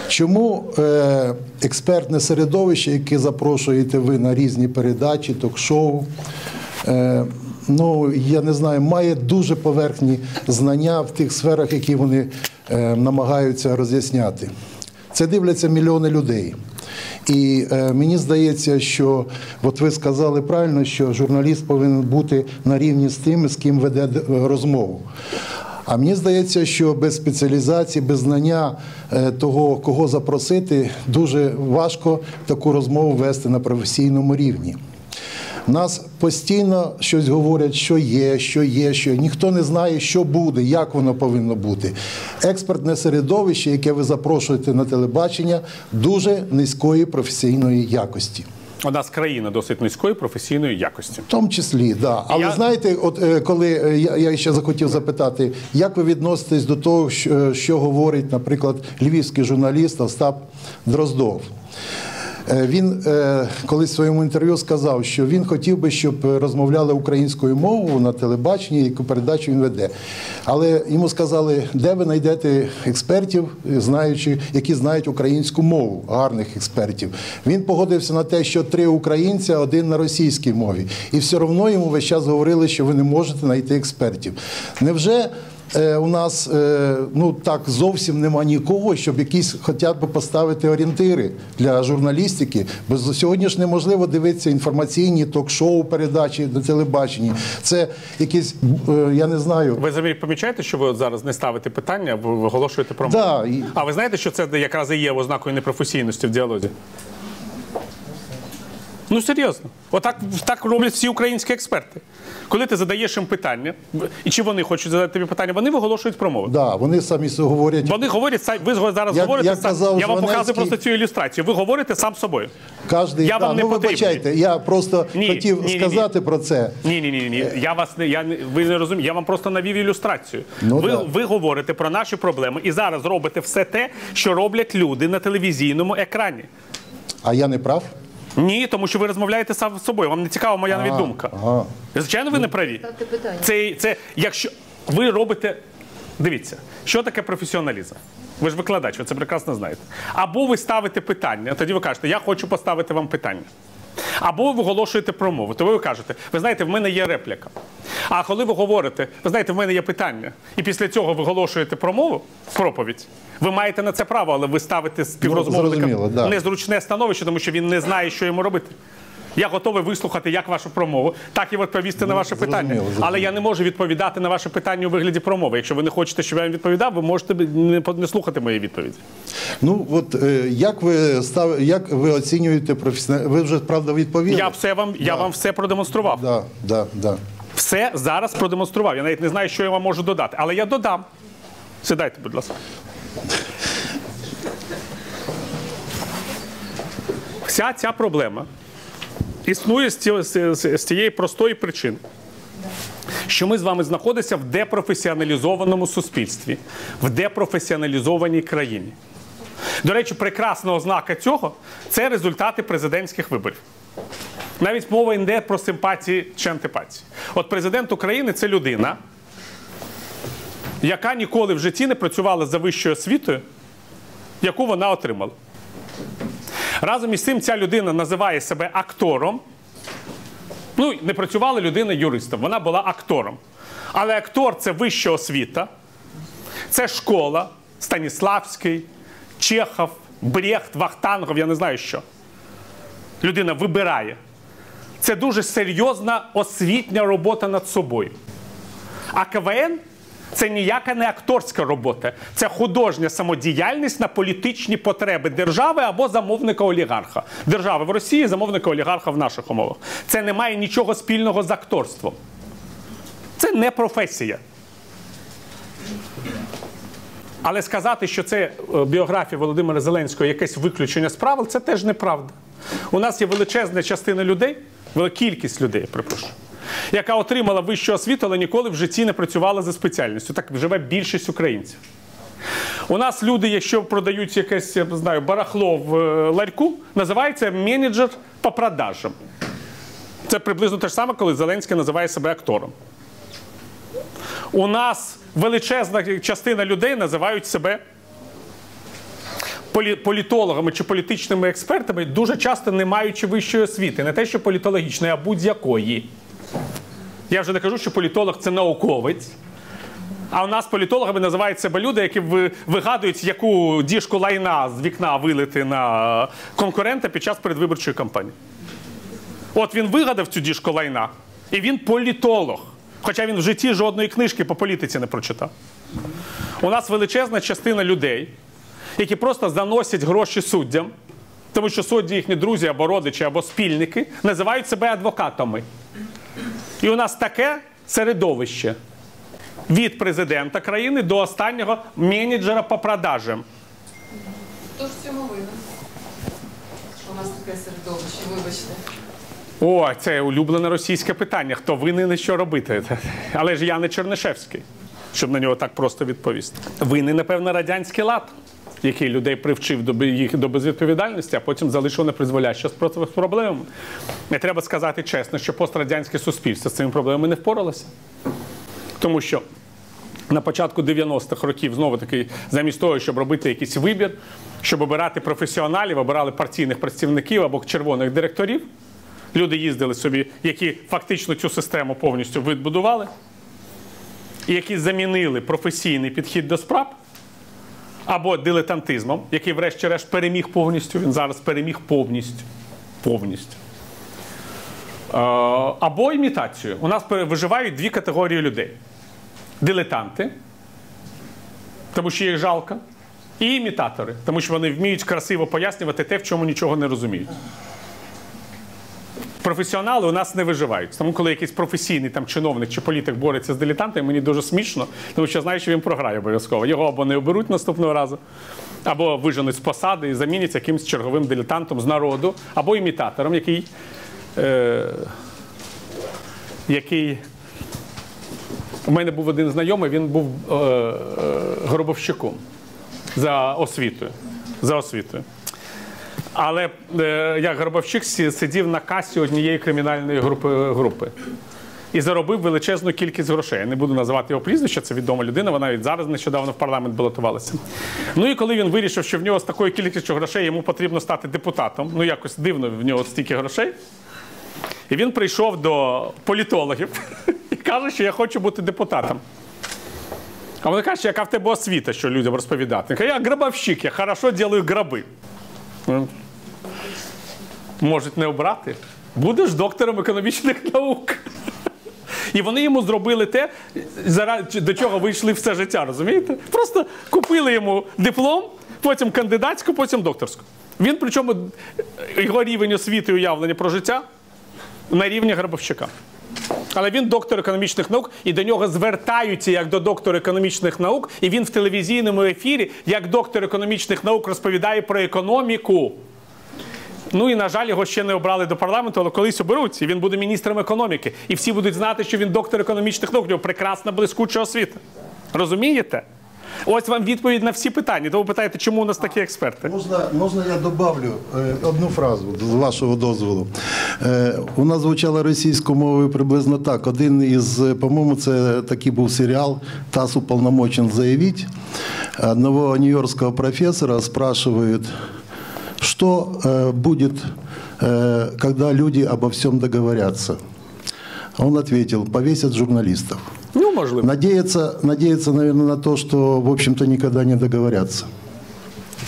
Чому е, експертне середовище, яке запрошуєте ви на різні передачі, ток-шоу, е, ну я не знаю, має дуже поверхні знання в тих сферах, які вони е, намагаються роз'ясняти? Це дивляться мільйони людей. І е, мені здається, що от ви сказали правильно, що журналіст повинен бути на рівні з тими, з ким веде розмову. А мені здається, що без спеціалізації, без знання е, того, кого запросити, дуже важко таку розмову вести на професійному рівні. Нас постійно щось говорять, що є, що є, що є. ніхто не знає, що буде, як воно повинно бути. Експертне середовище, яке ви запрошуєте на телебачення, дуже низької професійної якості. У нас країна досить низької професійної якості. В тому числі, да. Але Я- знаєте, от е, коли е, я, я ще захотів запитати, як ви відноситесь до того, що, що говорить, наприклад, львівський журналіст Остап Дроздов? Е, Він е, колись в своєму інтерв'ю сказав, що він хотів би, щоб розмовляли українською мовою на телебаченні, яку передачу він веде. Але йому сказали, де ви знайдете експертів, знаючи, які знають українську мову, гарних експертів. Він погодився на те, що три українця, один на російській мові. І все одно йому весь час говорили, що ви не можете знайти експертів. Невже у нас е, ну так зовсім нема нікого, щоб якісь хоча б поставити орієнтири для журналістики. Бо сьогодні ж неможливо дивитися інформаційні ток-шоу, передачі на телебаченні. Це якісь, е, я не знаю. Ви самі помічаєте, що ви зараз не ставите питання, ви виголошуєте про? Да, А ви знаєте, що це якраз і є ознакою непрофесійності в діалозі? Ну серйозно, отак так роблять всі українські експерти. Коли ти задаєш їм питання, і чи вони хочуть задати тобі питання, вони виголошують промови. Да, вони самі говорять. Вони говорять сам- ви зараз Як- говорите як сам. казав Я вам показую просто цю ілюстрацію. Ви говорите сам собою. Кожний, Я да, вам не ну, вибачайте, я просто Ні, хотів ні, ні, ні. сказати про це. Ні, ні, ні, ні. Я вас не я ви не розумієте. Я вам просто навів ілюстрацію. Ну, ви, да. ви говорите про наші проблеми і зараз робите все те, що роблять люди на телевізійному екрані. А я не прав? Ні, тому що ви розмовляєте сам з собою. Вам не цікава моя навіть думка. ага. Звичайно, ви не праві. Це, це якщо ви робите. Дивіться, що таке професіоналізм? Ви ж викладач, ви це прекрасно знаєте. Або ви ставите питання, тоді ви кажете, я хочу поставити вам питання. Або ви оголошуєте промову, то ви кажете, ви знаєте, в мене є репліка. А коли ви говорите, ви знаєте, в мене є питання, і після цього ви оголошуєте промову, проповідь, ви маєте на це право, але ви ставите співрозмовника ну, да. незручне становище, тому що він не знає, що йому робити. Я готовий вислухати як вашу промову, так і відповісти на ваше питання. зрозуміло, зрозуміло. Але я не можу відповідати на ваше питання у вигляді промови. Якщо ви не хочете, щоб я вам відповідав, ви можете не, слухати мої відповіді. Ну от е, як ви став, як ви оцінюєте професіонал? Ви вже правда відповіли? Я все вам, я вам все продемонстрував. Да, да, да. Все зараз продемонстрував. Я навіть не знаю, що я вам можу додати, але я додам. Сідайте, будь ласка. Вся ця проблема існує з з з- з тієї простої причини, що ми з вами знаходимося в депрофесіоналізованому суспільстві, в депрофесіоналізованій країні. До речі, прекрасна ознака цього це результати президентських виборів. Навіть мова йде про симпатії чи антипатії. От президент України це людина, яка ніколи в житті не працювала за вищою освітою, яку вона отримала. Разом із цим ця людина називає себе актором. Ну, не працювала людина юристом, вона була актором. Але актор це вища освіта, це школа, Станіславський, Чехов, Брехт, Вахтангов, я не знаю що. Людина вибирає. Це дуже серйозна освітня робота над собою. А КВН це ніяка не акторська робота, це художня самодіяльність на політичні потреби держави або замовника олігарха. Держави в Росії, замовника олігарха в наших умовах. Це не має нічого спільного з акторством. Це не професія. Але сказати, що це е, біографія Володимира Зеленського якесь виключення з правил, це теж неправда. У нас є величезна частина людей, кількість людей, припрошую, яка отримала вищу освіту, але ніколи в житті не працювала за спеціальністю. Так живе більшість українців. У нас люди, якщо продають якесь, я не знаю, барахло в е, ларьку, називається менеджер по продажам. Це приблизно те ж саме, коли Зеленський називає себе актором. У нас величезна частина людей називають себе політологами чи політичними експертами, дуже часто не маючи вищої освіти, не те, що політологічної, а будь-якої. Я вже не кажу, що політолог це науковець. А у нас політологами називають себе люди, які вигадують, яку діжку лайна з вікна вилити на конкурента під час передвиборчої кампанії. От він вигадав цю діжку лайна, і він політолог. Хоча він в житті жодної книжки по політиці не прочитав. У нас величезна частина людей, які просто заносять гроші суддям, тому що судді їхні друзі або родичі, або спільники називають себе адвокатами. І у нас таке середовище від президента країни до останнього менеджера по продажам. Хто ж в цьому винен? Що у нас таке середовище, вибачте. О, це улюблене російське питання. Хто винен і що робити? Але ж я не Чернишевський, щоб на нього так просто відповісти. Винен, напевно, радянський лад, який людей привчив до їх до безвідповідальності, а потім залишив непризволяще з про- з проблемами. Не треба сказати чесно, що пострадянське суспільство з цими проблемами не впоралося. Тому що на початку 90-х років знову таки, замість того, щоб робити якийсь вибір, щоб обирати професіоналів, обирали партійних представників або червоних директорів. Люди їздили собі, які фактично цю систему повністю відбудували, і які замінили професійний підхід до справ або дилетантизмом, який, врешті-решт, переміг повністю. Він зараз переміг повністю. Повністю. Е, Або імітацію. У нас виживають дві категорії людей: дилетанти, тому що їх жалко, і імітатори, тому що вони вміють красиво пояснювати те, в чому нічого не розуміють. Професіонали у нас не виживають. Тому, коли якийсь професійний там чиновник чи політик бореться з дилетантами, мені дуже смішно, тому що знаю, що він програє обов'язково. Його або не оберуть наступного разу, або виженуть з посади і замінять якимсь черговим дилетантом з народу, або імітатором, який. Е, який у мене був один знайомий, він був е, е, гробовщиком за освітою. За освітою. Але е, як гробовщик сидів на касі однієї кримінальної групи. групи. і заробив величезну кількість грошей. Я не буду називати його прізвище, це відома людина. Вона навіть зараз нещодавно в парламент балотувалася. Ну і коли він вирішив, що в нього з такою кількістю грошей йому потрібно стати депутатом, ну якось дивно в нього стільки грошей. І він прийшов до політологів і каже, що я хочу бути депутатом. А вони кажуть, яка в тебе освіта, що людям розповідати. Каже, я грабовщик, я хорошо ділаю граби. Ну, Можуть не обрати. Будеш доктором економічних наук. І вони йому зробили те, до чого вийшли все життя, розумієте? Просто купили йому диплом, потім кандидатську, потім докторську. Він, причому, його рівень освіти і уявлення про життя на рівні грабовщика. Але він доктор економічних наук, і до нього звертаються як до доктора економічних наук, і він в телевізійному ефірі, як доктор економічних наук, розповідає про економіку. Ну і на жаль, його ще не обрали до парламенту, але колись оберуться. і він буде міністром економіки. І всі будуть знати, що він доктор економічних наук, у нього прекрасна блискуча освіта. Розумієте? Ось вам відповідь на всі питання. То ви питаєте, чому у нас такі експерти? Можна, можна я добавлю е, одну фразу з вашого дозволу. Е, у нас звучало російською мовою приблизно так. Один із, е, по-моєму, це такий був серіал «ТАСС уполномочен заявить». Одного нью-йоркского профессора спрашивают, что будет, когда люди обо всем договорятся. Он ответил, повесят журналистов. Ну, можливо. Надеяться, надеяться, наверное, на то, что, в общем-то, никогда не договорятся.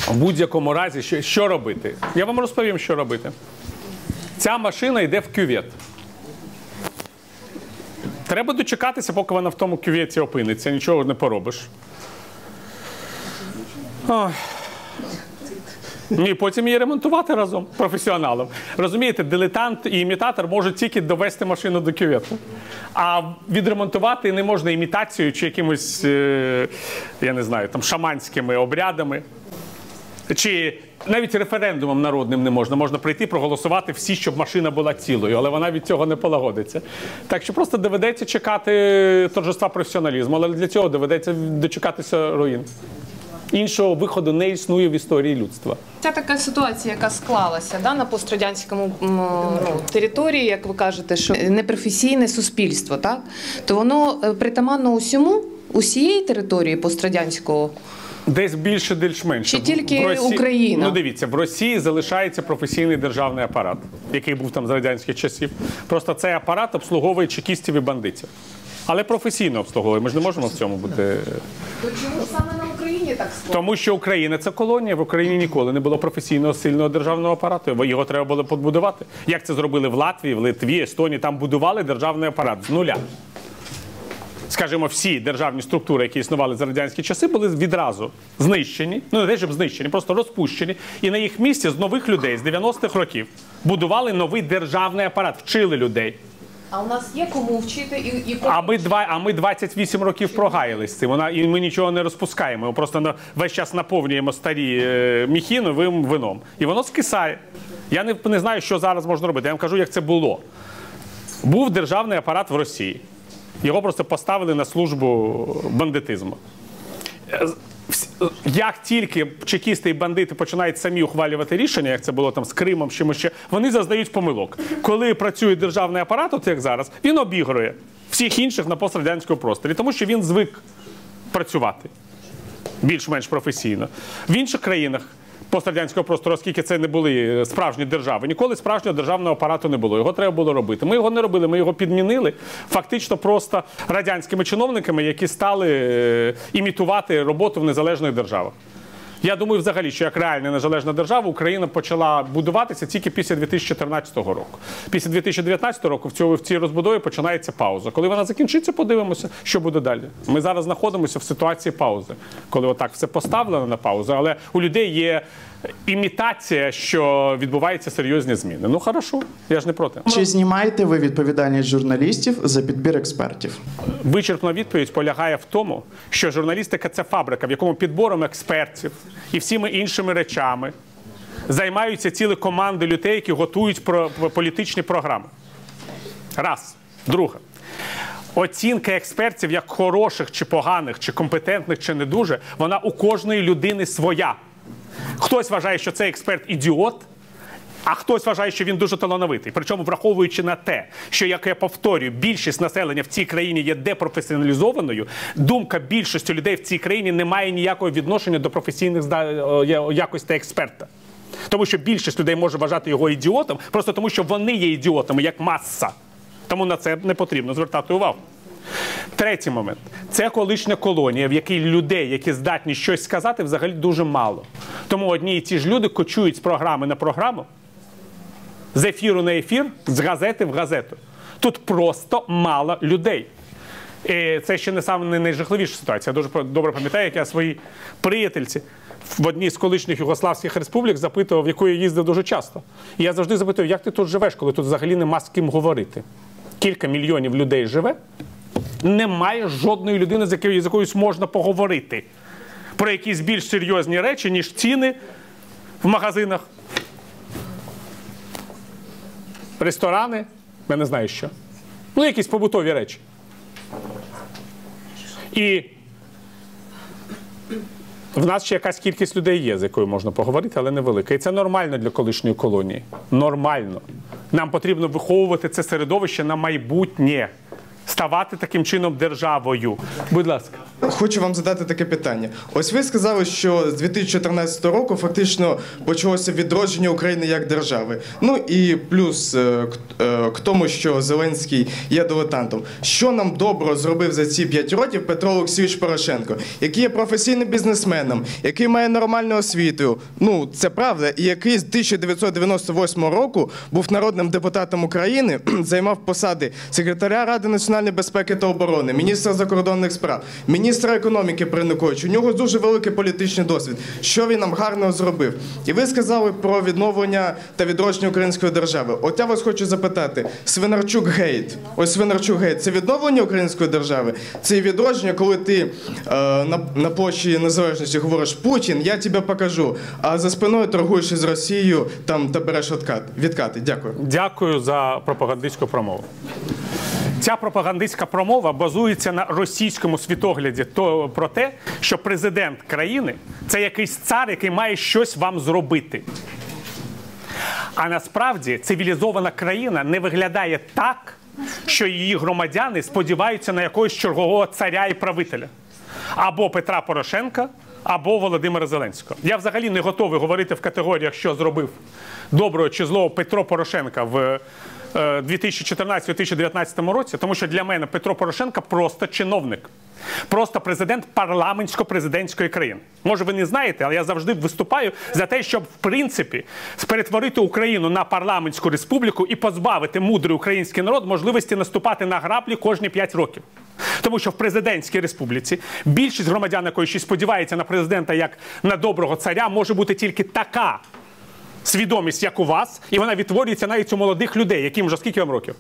В будь-якому разі, що, що робити? Я вам розповім, що робити. Ця машина йде в кювет. Треба дочекатися, поки вона в тому кюветі опиниться, нічого не поробиш. Ой. Ні, потім її ремонтувати разом професіоналом. Розумієте, дилетант і імітатор можуть тільки довести машину до кювету. А відремонтувати не можна імітацією чи якимось, е, я не знаю, там шаманськими обрядами. Чи навіть референдумом народним не можна. Можна прийти, проголосувати всі, щоб машина була цілою, але вона від цього не полагодиться. Так що просто доведеться чекати торжества професіоналізму, але для цього доведеться дочекатися руїн. Іншого виходу не існує в історії людства. Ця така ситуація, яка склалася да, на пострадянському ну, території, як ви кажете, що непрофесійне суспільство, так? то воно е, притаманно усьому, усієї території пострадянського. Десь більше, десь менше. Чи тільки В Росії- Україна? Ну дивіться, в Росії залишається професійний державний апарат, який був там з радянських часів. Просто цей апарат обслуговує чекістів і бандитів. Але професійно обслуговує. Ми ж не можемо в цьому бути. То чому саме на Україні так склалося? Тому що Україна це колонія. В Україні ніколи не було професійного сильного державного апарату. Його треба було побудувати. Як це зробили в Латвії, в Литві, Естонії? Там будували державний апарат з нуля. Скажімо, всі державні структури, які існували за радянські часи, були відразу знищені. Ну не те, щоб знищені, просто розпущені. І на їх місці з нових людей з 90-х років будували новий державний апарат, вчили людей. А у нас є кому вчити і, і А ми два, а ми 28 років прогаялись з цим. Вона і ми нічого не розпускаємо. Ми просто на весь час наповнюємо старі е, міхи новим вином. І воно скисає. Я не, не знаю, що зараз можна робити. Я вам кажу, як це було. Був державний апарат в Росії. Його просто поставили на службу бандитизму. Як тільки чекісти і бандити починають самі ухвалювати рішення, як це було там з Кримом, чи чимось ще, вони зазнають помилок. Коли працює державний апарат, от як зараз, він обігрує всіх інших на пострадянському просторі, тому що він звик працювати більш-менш професійно. В інших країнах пострадянського простору, оскільки це не були справжні держави, ніколи справжнього державного апарату не було. Його треба було робити. Ми його не робили, ми його підмінили фактично просто радянськими чиновниками, які стали е, імітувати роботу в незалежних державах. Я думаю, взагалі, що як реальна незалежна держава Україна почала будуватися тільки після 2014 року. Після 2019 року в цьому в цій розбудові починається пауза. Коли вона закінчиться, подивимося, що буде далі. Ми зараз знаходимося в ситуації паузи, коли отак все поставлено на паузу, але у людей є імітація, що відбуваються серйозні зміни. Ну хорошо, я ж не проти. Чи знімаєте ви відповідальність журналістів за підбір експертів? Вичерпна відповідь полягає в тому, що журналістика це фабрика, в якому підбором експертів і всіми іншими речами займаються цілі команди людей, які готують про, про політичні програми. Раз. Друге. Оцінка експертів як хороших чи поганих, чи компетентних, чи не дуже, вона у кожної людини своя. Хтось вважає, що цей експерт ідіот, А хтось вважає, що він дуже талановитий. Причому враховуючи на те, що як я повторюю, більшість населення в цій країні є депрофесіоналізованою. Думка більшості людей в цій країні не має ніякого відношення до професійних якостей експерта. Тому що більшість людей може вважати його ідіотом, просто тому що вони є ідіотами, як маса. Тому на це не потрібно звертати увагу. Третій момент це колишня колонія, в якій людей, які здатні щось сказати, взагалі дуже мало. Тому одні і ті ж люди кочують з програми на програму, з ефіру на ефір, з газети в газету. Тут просто мало людей. І це ще не саме найжахливіша ситуація. Я дуже добре пам'ятаю, як я своїй приятельці в одній з колишніх югославських республік запитував, в яку я їздив дуже часто. І я завжди запитую, як ти тут живеш, коли тут взагалі нема з ким говорити. Кілька мільйонів людей живе, немає жодної людини, з якою з якоюсь можна поговорити про якісь більш серйозні речі, ніж ціни в магазинах, ресторани, я не знаю що. Ну, якісь побутові речі. І в нас ще якась кількість людей є, з якою можна поговорити, але невелика. І це нормально для колишньої колонії. Нормально. Нам потрібно виховувати це середовище на майбутнє, ставати таким чином державою. Будь ласка. Хочу вам задати таке питання. Ось ви сказали, що з 2014 року фактично почалося відродження України як держави. Ну і плюс е, е, к тому, що Зеленський є дилетантом. Що нам добро зробив за ці 5 років Петро Олексійович Порошенко, який є професійним бізнесменом, який має нормальну освіту. Ну це правда, і який з 1998 року був народним депутатом України, займав посади секретаря Ради національної безпеки та оборони, міністра закордонних справ, міністра економіки при Януковичу. У нього дуже великий політичний досвід. Що він нам гарного зробив? І ви сказали про відновлення та відродження української держави. От я вас хочу запитати: Свинарчук гейт. Ось Свинарчук гейт це відновлення української держави? Це відродження, коли ти е, на, на площі незалежності говориш Путін, я тебе покажу. А за спиною торгуєш із Росією там та береш відкат. відкати. Дякую. Дякую за пропагандистську промову. Ця пропагандистська промова базується на російському світогляді то про те, що президент країни це якийсь цар, який має щось вам зробити. А насправді цивілізована країна не виглядає так, що її громадяни сподіваються на якогось чергового царя і правителя або Петра Порошенка, або Володимира Зеленського. Я взагалі не готовий говорити в категоріях, що зробив доброго чи злого Петро Порошенка в 2014-2019 році, тому що для мене Петро Порошенка просто чиновник. Просто президент парламентсько-президентської країни. Може, ви не знаєте, але я завжди виступаю за те, щоб в принципі перетворити Україну на парламентську республіку і позбавити мудрий український народ можливості наступати на граблі кожні 5 років. Тому що в президентській республіці більшість громадян, якої ще сподівається на президента як на доброго царя, може бути тільки така свідомість, як у вас, і вона відтворюється навіть у молодих людей, яким вже скільки вам років?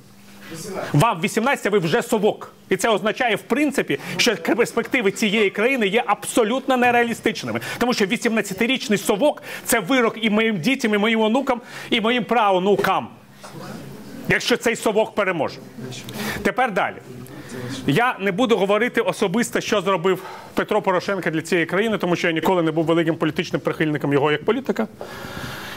Вам 18, а ви вже совок. І це означає, в принципі, що перспективи цієї країни є абсолютно нереалістичними. Тому що 18-річний совок це вирок і моїм дітям, і моїм онукам, і моїм праонукам. Якщо цей совок переможе. Тепер далі. Я не буду говорити особисто, що зробив Петро Порошенко для цієї країни, тому що я ніколи не був великим політичним прихильником його як політика.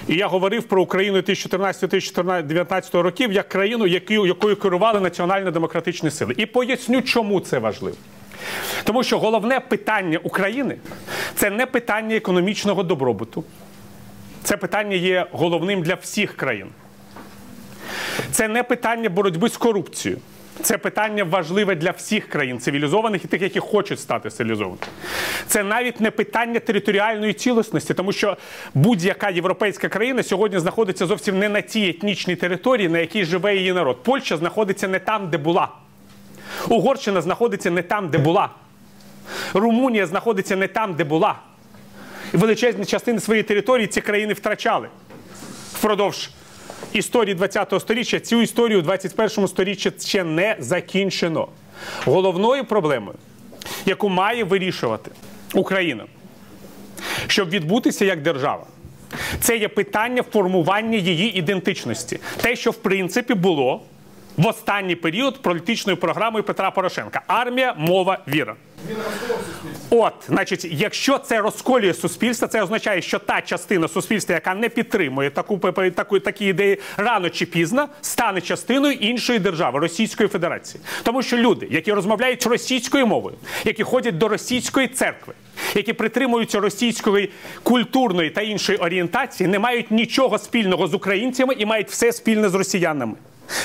І я говорив про Україну 2014-2019 років як країну, яку- якою керували національно-демократичні сили. І поясню, чому це важливо. Тому що головне питання України це не питання економічного добробуту. Це питання є головним для всіх країн. Це не питання боротьби з корупцією. Це питання важливе для всіх країн цивілізованих і тих, які хочуть стати цивілізованими. Це навіть не питання територіальної цілісності, тому що будь-яка європейська країна сьогодні знаходиться зовсім не на тій етнічній території, на якій живе її народ. Польща знаходиться не там, де була. Угорщина знаходиться не там, де була. Румунія знаходиться не там, де була. І величезні частини своєї території ці країни втрачали впродовж історії ХХ століття. Цю історію в 21 сторіччі ще не закінчено. Головною проблемою, яку має вирішувати Україна, щоб відбутися як держава. Це є питання формування її ідентичності. Те, що в принципі було в останній період політичною програмою Петра Порошенка: армія, мова, віра. От, значить, якщо це розколює суспільство, це означає, що та частина суспільства, яка не підтримує таку, таку, такі ідеї, рано чи пізно стане частиною іншої держави Російської Федерації. Тому що люди, які розмовляють російською мовою, які ходять до російської церкви, які притримуються російської культурної та іншої орієнтації, не мають нічого спільного з українцями і мають все спільне з росіянами.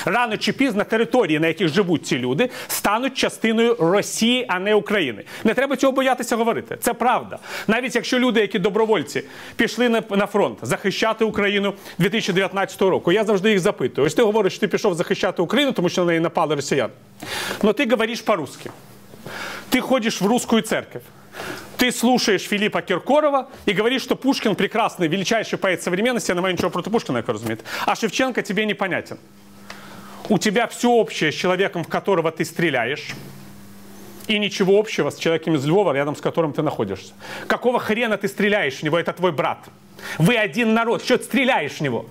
Рано чи пізно території, на яких живуть ці люди, стануть частиною Росії, а не України. Не треба цього боятися говорити. Це правда. Навіть якщо люди, які добровольці, пішли на, на фронт захищати Україну 2019 року, я завжди їх запитую. Ось ти говориш, що ти пішов захищати Україну, тому що на неї напали росіяни. Ну ти говориш по-русски. Ты ходишь в русскую церковь. Ты слушаешь Филиппа Киркорова и говоришь, что Пушкин прекрасный, величайший поэт современности, я не маю ничего против Пушкина, как разумеет. А Шевченко тебе непонятен. У тебя все общее с человеком, в которого ты стреляешь, и ничего общего с человеком из Львова, рядом с которым ты находишься. Какого хрена ты стреляешь в него? Это твой брат. Вы один народ. Что ты стреляешь в него?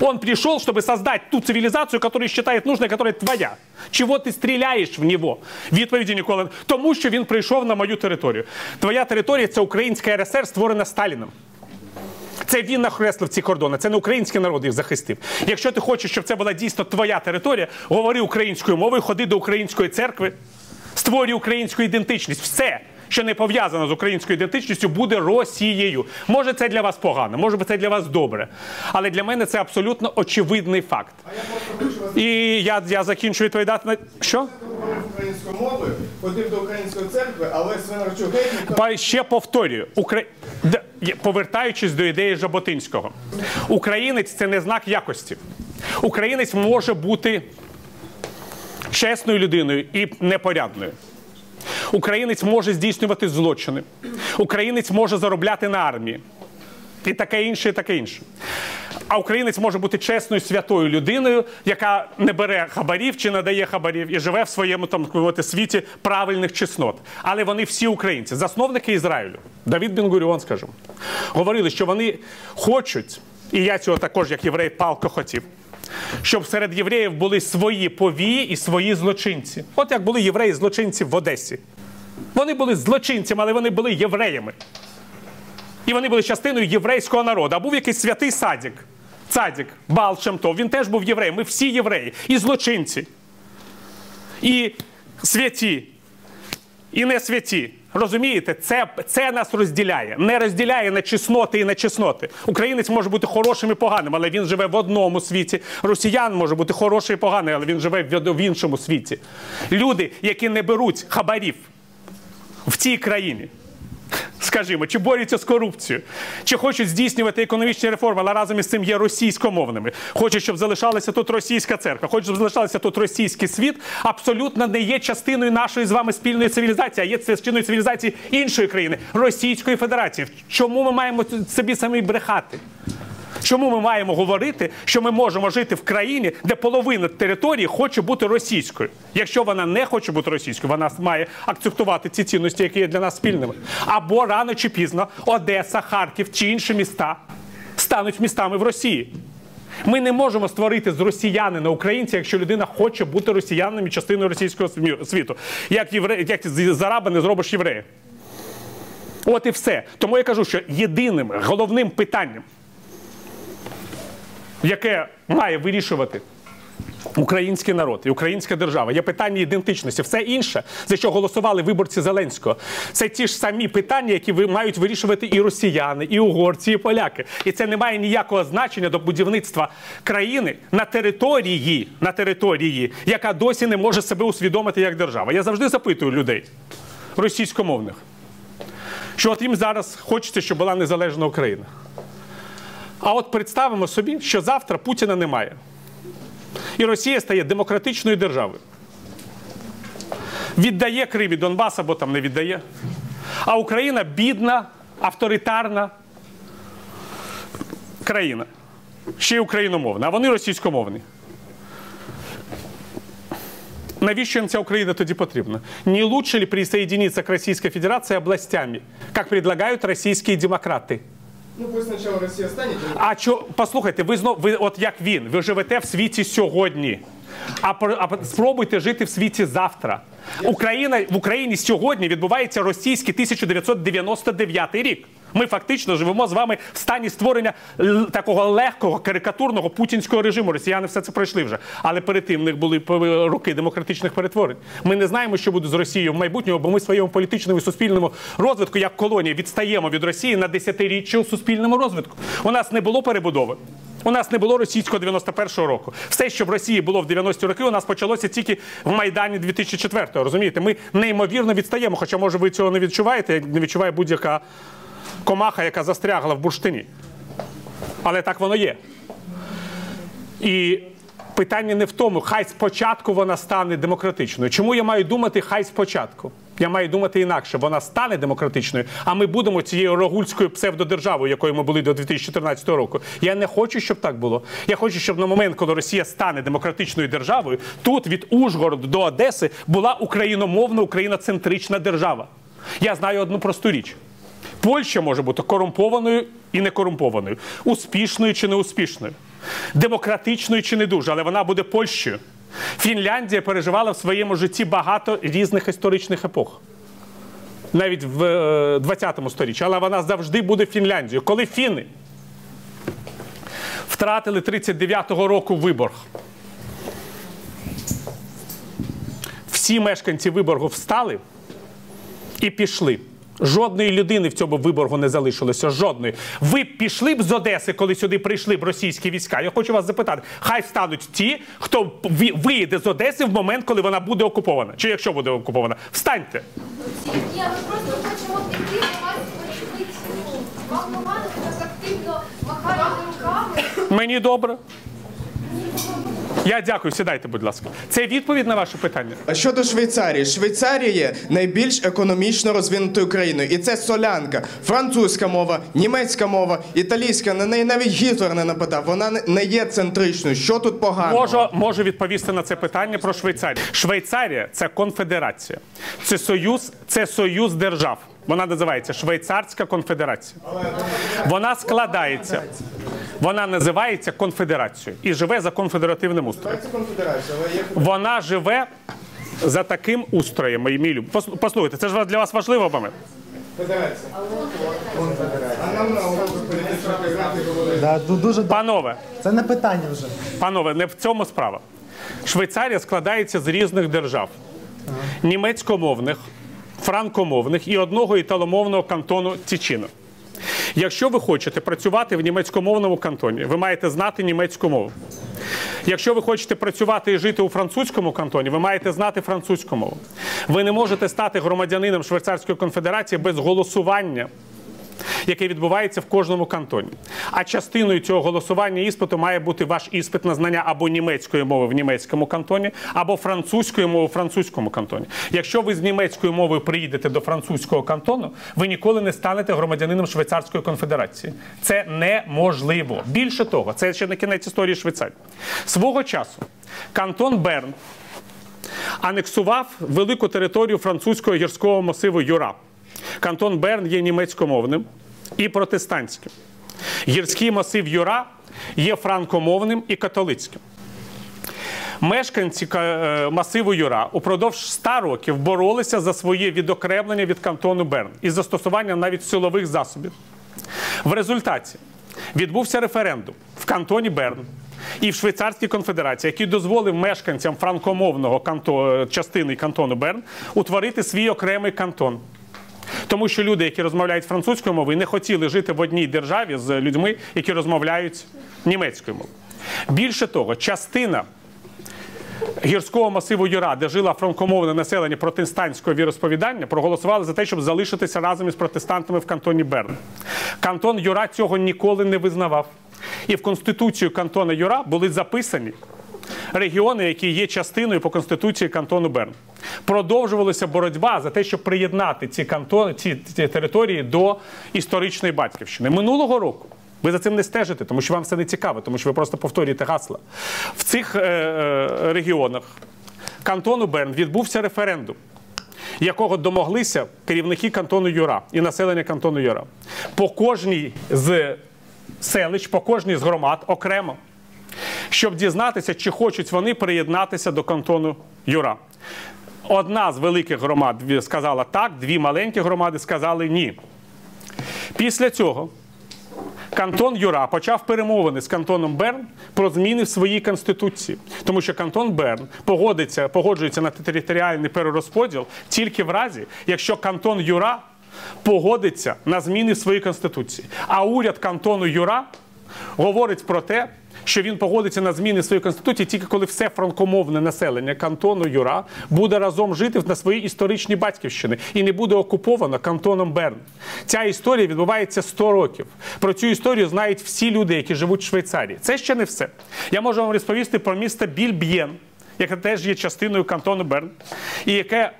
Он пришел, чтобы создать ту цивілізацію, яку считает нужной, которая твоя. Чого ти стріляєш в нього? Відповіді ніколи. Тому що він прийшов на мою територію. Твоя територія це Українська РСР, створена Сталіном. Це він нахреслив ці кордони, це не український народ їх захистив. Якщо ти хочеш, щоб це була дійсно твоя територія, говори українською мовою, ходи до української церкви, створюй українську ідентичність. Все, що не пов'язано з українською ідентичністю, буде Росією. Може, це для вас погано, може це для вас добре. Але для мене це абсолютно очевидний факт. І я, я закінчу відповідати на що? Українською мовою, ходив до української церкви, але Свинарчук геть Ще повторюю, Укра... Повертаючись до ідеї Жаботинського, українець це не знак якості. Українець може бути чесною людиною і непорядною. Українець може здійснювати злочини. Українець може заробляти на армії. І таке інше, і таке інше. А українець може бути чесною святою людиною, яка не бере хабарів чи не дає хабарів і живе в своєму там мовити, світі правильних чеснот. Але вони всі українці, засновники Ізраїлю, Давід Бенгуріон, скажімо, говорили, що вони хочуть, і я цього також, як єврей, палко хотів. Щоб серед євреїв були свої повії і свої злочинці. От як були євреї-злочинці в Одесі. Вони були злочинцями, але вони були євреями. І вони були частиною єврейського народу. А був якийсь святий садік. Цадік, Бал Шемтов, він теж був євреєм. Ми всі євреї. І злочинці, і святі, і не святі. Розумієте, це, це нас розділяє. Не розділяє на чесноти і на чесноти. Українець може бути хорошим і поганим, але він живе в одному світі. Росіян може бути хороший і поганий, але він живе в, іншому світі. Люди, які не беруть хабарів в цій країні. Скажімо, чи борються з корупцією, чи хочуть здійснювати економічні реформи, але разом із цим є російськомовними. Хочуть, щоб залишалася тут російська церква, хочуть, щоб залишалася тут російський світ, абсолютно не є частиною нашої з вами спільної цивілізації, а є частиною цивілізації іншої країни Російської Федерації. Чому ми маємо собі самі брехати? Чому ми маємо говорити, що ми можемо жити в країні, де половина території хоче бути російською? Якщо вона не хоче бути російською, вона має акцептувати ці цінності, які є для нас спільними. Або рано чи пізно Одеса, Харків чи інші міста стануть містами в Росії. Ми не можемо створити з росіянина українця, якщо людина хоче бути росіянином і частиною російського світу. Як євре... як з араба не зробиш єврея. От і все. Тому я кажу, що єдиним головним питанням яке має вирішувати український народ і українська держава. Є питання ідентичності. Все інше, за що голосували виборці Зеленського, це ті ж самі питання, які мають вирішувати і росіяни, і угорці, і поляки. І це не має ніякого значення до будівництва країни на території, на території, яка досі не може себе усвідомити як держава. Я завжди запитую людей російськомовних, що от їм зараз хочеться, щоб була незалежна Україна. А от представимо собі, що завтра Путіна немає. І Росія стає демократичною державою. Віддає Крим і Донбас або там не віддає. А Україна бідна, авторитарна країна. Ще й україномовна, а вони російськомовні. Навіщо їм ця Україна тоді потрібна? Не лучше ли присоединиться к Российской Федерации областями, как предлагают российские демократы? Ну пусть спочатку Росія стане. А що послухайте, ви знов ви, от як він, ви живете в світі сьогодні. а, а спробуйте жити в світі завтра. Україна в Україні сьогодні відбувається російський 1999 рік. Ми фактично живемо з вами в стані створення такого легкого карикатурного путінського режиму. Росіяни все це пройшли вже. Але перед тим в них були роки демократичних перетворень. Ми не знаємо, що буде з Росією в майбутньому, бо ми своєму політичному і суспільному розвитку, як колонія, відстаємо від Росії на десятиріччя у суспільному розвитку. У нас не було перебудови. У нас не було російського 91-го року. Все, що в Росії було в 90-ті роки, у нас почалося тільки в Майдані 2004-го. Розумієте, ми неймовірно відстаємо. Хоча, може, ви цього не відчуваєте, як не відчуває будь-яка комаха, яка застрягла в бурштині. Але так воно є. І питання не в тому, хай спочатку вона стане демократичною. Чому я маю думати, хай спочатку? Я маю думати інакше, вона стане демократичною, а ми будемо цією рогульською псевдодержавою, якою ми були до 2014 року. Я не хочу, щоб так було. Я хочу, щоб на момент, коли Росія стане демократичною державою, тут від Ужгороду до Одеси була україномовна, україноцентрична держава. Я знаю одну просту річ. Польща може бути корумпованою і некорумпованою, успішною чи неуспішною, демократичною чи не дуже, але вона буде Польщею. Фінляндія переживала в своєму житті багато різних історичних епох. Навіть в е, 20 сторіччі, але вона завжди буде Фінляндією. Коли фіни втратили 39-го року виборг, всі мешканці виборгу встали і пішли. Жодної людини в цьому виборгу не залишилося. Жодної. Ви б пішли б з Одеси, коли сюди прийшли б російські війська. Я хочу вас запитати: хай стануть ті, хто ви- виїде з Одеси в момент, коли вона буде окупована. Чи якщо буде окупована, встаньте. Ми просто хочемо піти до вас подивитися. Вам так активно махаєте руками. Мені добре. Я дякую, сідайте, будь ласка. Це відповідь на ваше питання. А щодо Швейцарії, Швейцарія є найбільш економічно розвинутою країною, і це солянка, французька мова, німецька мова, італійська. На неї навіть Гітлер не нападав. Вона не- не є центричною. Що тут поганого? Можу, можу відповісти на це питання про Швейцарію. Швейцарія це конфедерація. Це союз, це союз держав. Вона називається Швейцарська конфедерація. Вона складається. Вона називається конфедерацією і живе за конфедеративним устроєм. Вона живе за таким устроєм, мої мілі. Пос- Послухайте, це ж для вас важливо момент. Да, дуже Панове, Це не питання вже. Панове, не в цьому справа. Швейцарія складається з різних держав: німецькомовних, франкомовних і одного італомовного кантону Тічино. Якщо ви хочете працювати в німецькомовному кантоні, ви маєте знати німецьку мову. Якщо ви хочете працювати і жити у французькому кантоні, ви маєте знати французьку мову. Ви не можете стати громадянином Швейцарської конфедерації без голосування яке відбувається в кожному кантоні. А частиною цього голосування іспиту має бути ваш іспит на знання або німецької мови в німецькому кантоні, або французької мови в французькому кантоні. Якщо ви з німецькою мовою приїдете до французького кантону, ви ніколи не станете громадянином Швейцарської конфедерації. Це неможливо. Більше того, це ще не кінець історії Швейцарії. Свого часу кантон Берн анексував велику територію французького гірського масиву Юра. Кантон Берн є німецькомовним і протестантським. Гірський масив Юра є франкомовним і католицьким. Мешканці е, масиву Юра упродовж 100 років боролися за своє відокремлення від кантону Берн із застосуванням навіть силових засобів. В результаті відбувся референдум в кантоні Берн і в Швейцарській конфедерації, який дозволив мешканцям франкомовного канто... частини кантону Берн утворити свій окремий кантон. Тому що люди, які розмовляють французькою мовою, не хотіли жити в одній державі з людьми, які розмовляють німецькою мовою. Більше того, частина гірського масиву Юра, де жило франкомовне населення протестантського віросповідання, проголосували за те, щоб залишитися разом із протестантами в кантоні Берн. Кантон Юра цього ніколи не визнавав. І в конституцію кантона Юра були записані регіони, які є частиною по конституції кантону Берн. Продовжувалася боротьба за те, щоб приєднати ці кантони, ці, ці території до історичної батьківщини. Минулого року. Ви за цим не стежите, тому що вам це не цікаво, тому що ви просто повторюєте гасла. В цих е, е, регіонах кантону Берн відбувся референдум, якого домоглися керівники кантону Юра і населення кантону Юра. По кожній з селищ, по кожній з громад окремо щоб дізнатися, чи хочуть вони приєднатися до кантону Юра. Одна з великих громад сказала так, дві маленькі громади сказали ні. Після цього Кантон Юра почав перемовини з кантоном Берн про зміни в своїй конституції, тому що кантон Берн погодиться, погоджується на територіальний перерозподіл тільки в разі, якщо кантон Юра погодиться на зміни в своїй конституції. А уряд кантону Юра говорить про те, що він погодиться на зміни своєї конституції тільки коли все франкомовне населення кантону Юра буде разом жити на своїй історичній батьківщині і не буде окуповано кантоном Берн. Ця історія відбувається 100 років. Про цю історію знають всі люди, які живуть в Швейцарії. Це ще не все. Я можу вам розповісти про місто Більб'єн, яке теж є частиною кантону Берн, і яке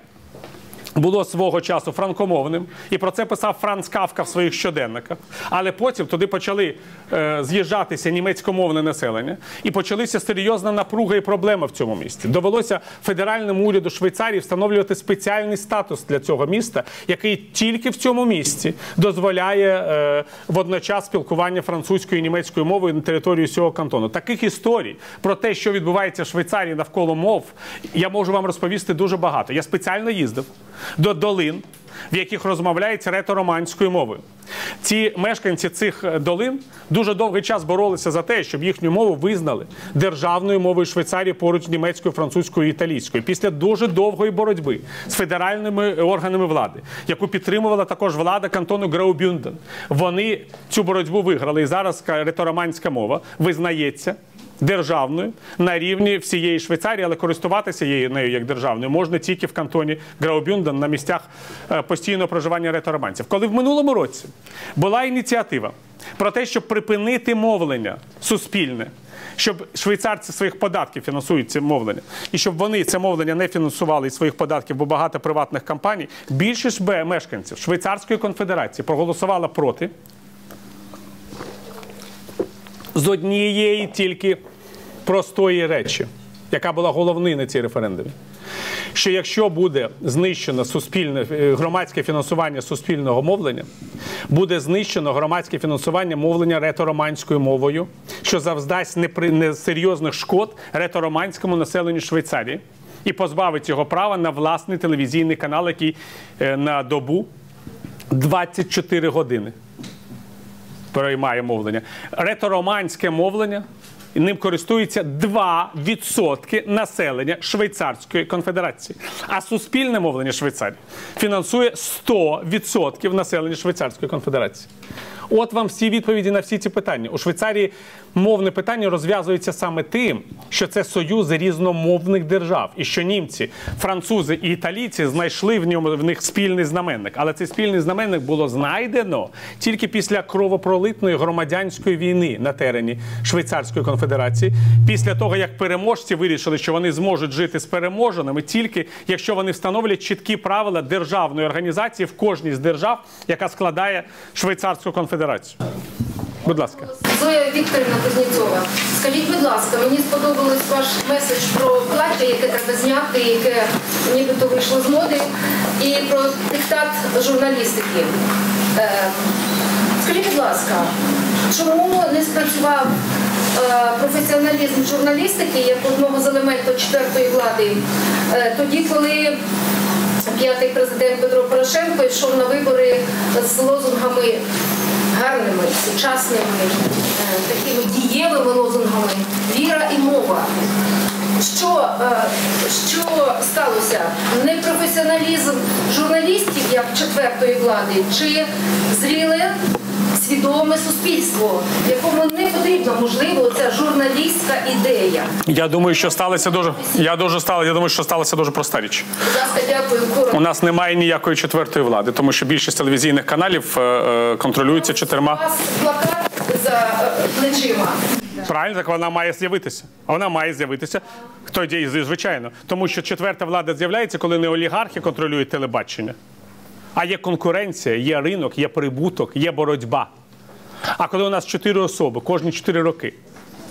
було свого часу франкомовним, і про це писав Франц Кавка в своїх щоденниках. Але потім туди почали е, з'їжджатися німецькомовне населення, і почалися серйозна напруга і проблема в цьому місті. Довелося федеральному уряду Швейцарії встановлювати спеціальний статус для цього міста, який тільки в цьому місті дозволяє е, водночас спілкування французькою і німецькою мовою на території цього кантону. Таких історій про те, що відбувається в Швейцарії навколо мов, я можу вам розповісти дуже багато. Я спеціально їздив до долин, в яких розмовляється ретро-романською мовою. Ці мешканці цих е, долин дуже довгий час боролися за те, щоб їхню мову визнали державною мовою Швейцарії поруч з німецькою, французькою і італійською. Після дуже довгої боротьби з федеральними органами влади, яку підтримувала також влада кантону Граубюнден, вони цю боротьбу виграли. І зараз ретро-романська мова визнається державною на рівні всієї Швейцарії, але користуватися її нею як державною можна тільки в кантоні Граубюнден на місцях е, постійного проживання ретороманців. Коли в минулому році була ініціатива про те, щоб припинити мовлення суспільне. Щоб швейцарці своїх податків фінансують це мовлення, і щоб вони це мовлення не фінансували із своїх податків, бо багато приватних компаній, більшість мешканців Швейцарської конфедерації проголосувала проти з однієї тільки простої речі, яка була головною на цій референдумі. Що якщо буде знищено суспільне е, громадське фінансування суспільного мовлення, буде знищено громадське фінансування мовлення ретороманською мовою, що завдасть непри- несерйозних шкод ретороманському населенню Швейцарії і позбавить його права на власний телевізійний канал, який е, на добу 24 години переймає мовлення. Ретороманське мовлення. Ним користується 2% населення Швейцарської конфедерації. А суспільне мовлення Швейцарії фінансує 100% населення Швейцарської конфедерації. От вам всі відповіді на всі ці питання. У Швейцарії мовне питання розв'язується саме тим, що це союзи різномовних держав, і що німці, французи і італійці знайшли в ньому в них спільний знаменник. Але цей спільний знаменник було знайдено тільки після кровопролитної громадянської війни на терені Швейцарської конфедерації, після того як переможці вирішили, що вони зможуть жити з переможеними, тільки якщо вони встановлять чіткі правила державної організації в кожній з держав, яка складає Швейцарську конфедерацію. Будь ласка. Зоя Вікторівна Кузнєцова, скажіть, будь ласка, мені сподобалось ваш меседж про плаття, яке треба зняти, яке нібито вийшло з моди, і про диктат журналістики. Е, скажіть, будь ласка, чому не спрацював е, професіоналізм журналістики як одного з елементів четвертої влади, е, тоді, коли п'ятий президент Петро Порошенко йшов на вибори з лозунгами гарними, сучасними, е, такими дієвими лозунгами віра і мова. Що, е, що сталося? Непрофесіоналізм журналістів як четвертої влади, чи зріле свідоме суспільство, якому не потрібна, можливо, ця журналістська ідея. Я думаю, що сталося дуже. Я дуже стало. Я думаю, що сталося дуже проста річ. Будь ласка, дякую. Коротко. У нас немає ніякої четвертої влади, тому що більшість телевізійних каналів е, е, контролюється У чотирма. вас плакат за плечима. Правильно, так вона має з'явитися. Вона має з'явитися. Тоді, звичайно, тому що четверта влада з'являється, коли не олігархи контролюють телебачення, а є конкуренція, є ринок, є прибуток, є боротьба. А коли у нас чотири особи, кожні чотири роки.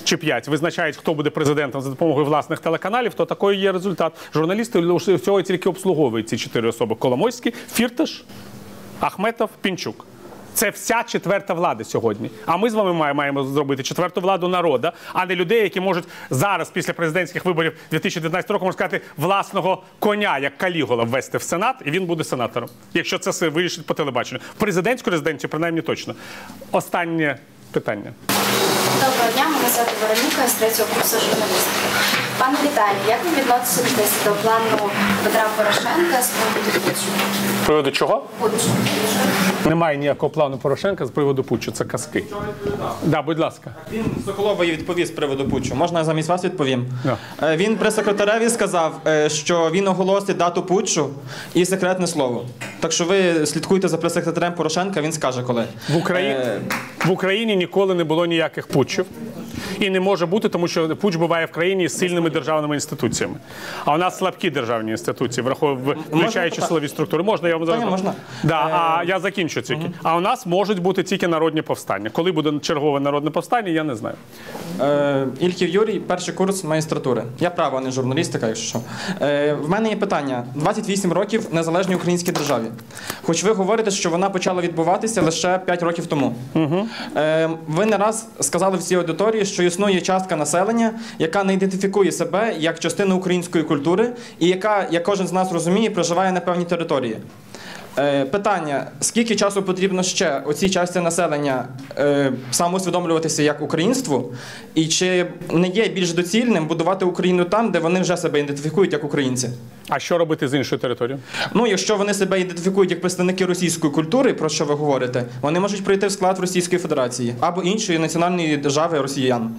Чи п'ять визначають, хто буде президентом за допомогою власних телеканалів, то такий є результат. Журналісти всього тільки обслуговують ці чотири особи: Коломойський, Фірташ, Ахметов, Пінчук. Це вся четверта влада сьогодні. А ми з вами має- маємо зробити четверту владу народа, а не людей, які можуть зараз, після президентських виборів 2019 року, можна сказати, власного коня, як Калігола, ввести в Сенат, і він буде сенатором. Якщо це вирішить по телебаченню. В президентську резиденцію, принаймні точно. Останнє питання. Доброго дня, мене звати Вероніка з третього курсу журналістики. Пане Віталій, як ви відноситесь до плану Петра Порошенка з приводу чого? Путчу. Немає ніякого плану Порошенка з приводу путчу. Це казки. Да, будь ласка. Він Соколової відповів з приводу Путчу. Можна я замість вас відповім? Да. Е, Він прес-секретареві сказав, е, що він оголосить дату Путчу і секретне слово. Так що ви слідкуйте за прес-секретарем Порошенка, він скаже коли. В Україні, Е, в Україні ніколи не було ніяких путчів. І не може бути, тому що путч буває в країні з сильними державними інституціями. А у нас слабкі державні інституції, врахов- включаючи силові структури. Можна я вам зараз? Можна? Да, а я закінчу тільки. А у нас можуть бути тільки народні повстання. Коли буде чергове народне повстання, я не знаю. Е, Ільхів Юрій, перший курс магістратури. Я право, а не журналістика, якщо що. Е, в мене є питання: 28 років незалежній українській державі. Хоч ви говорите, що вона почала відбуватися лише 5 років тому. Угу. Е, ви не раз сказали всій аудиторії, що існує частка населення, яка не ідентифікує себе як частину української культури, і яка, як кожен з нас розуміє, проживає на певній території. Е, Питання: скільки часу потрібно ще оцій часті населення е, самоусвідомлюватися як українству, і чи не є більш доцільним будувати Україну там, де вони вже себе ідентифікують як українці? А що робити з іншою територією? Ну, якщо вони себе ідентифікують як представники російської культури, про що ви говорите, вони можуть прийти в склад Російської Федерації або іншої національної держави росіян.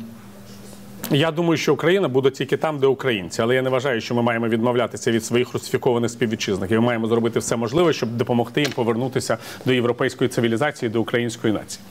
Я думаю, що Україна буде тільки там, де українці. Але я не вважаю, що ми маємо відмовлятися від своїх русифікованих співвітчизників. Ми маємо зробити все можливе, щоб допомогти їм повернутися до європейської цивілізації, до української нації.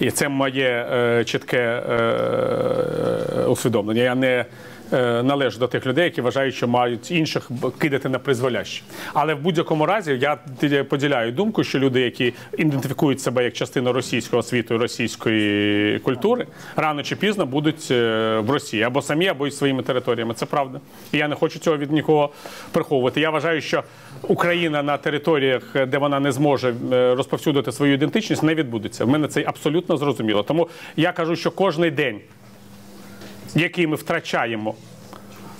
І це моє е, чітке е, усвідомлення. Я не е, належу до тих людей, які вважають, що мають інших кидати на призволяще. Але в будь-якому разі я поділяю думку, що люди, які ідентифікують себе як частину російського світу і російської культури, рано чи пізно будуть е, в Росії або самі, або й своїми територіями. Це правда. І я не хочу цього від нікого приховувати. Я вважаю, що Україна на територіях, е, де вона не зможе е, розповсюдити свою ідентичність, не відбудеться. В мене це абсолютно зрозуміло. Тому я кажу, що кожний день який ми втрачаємо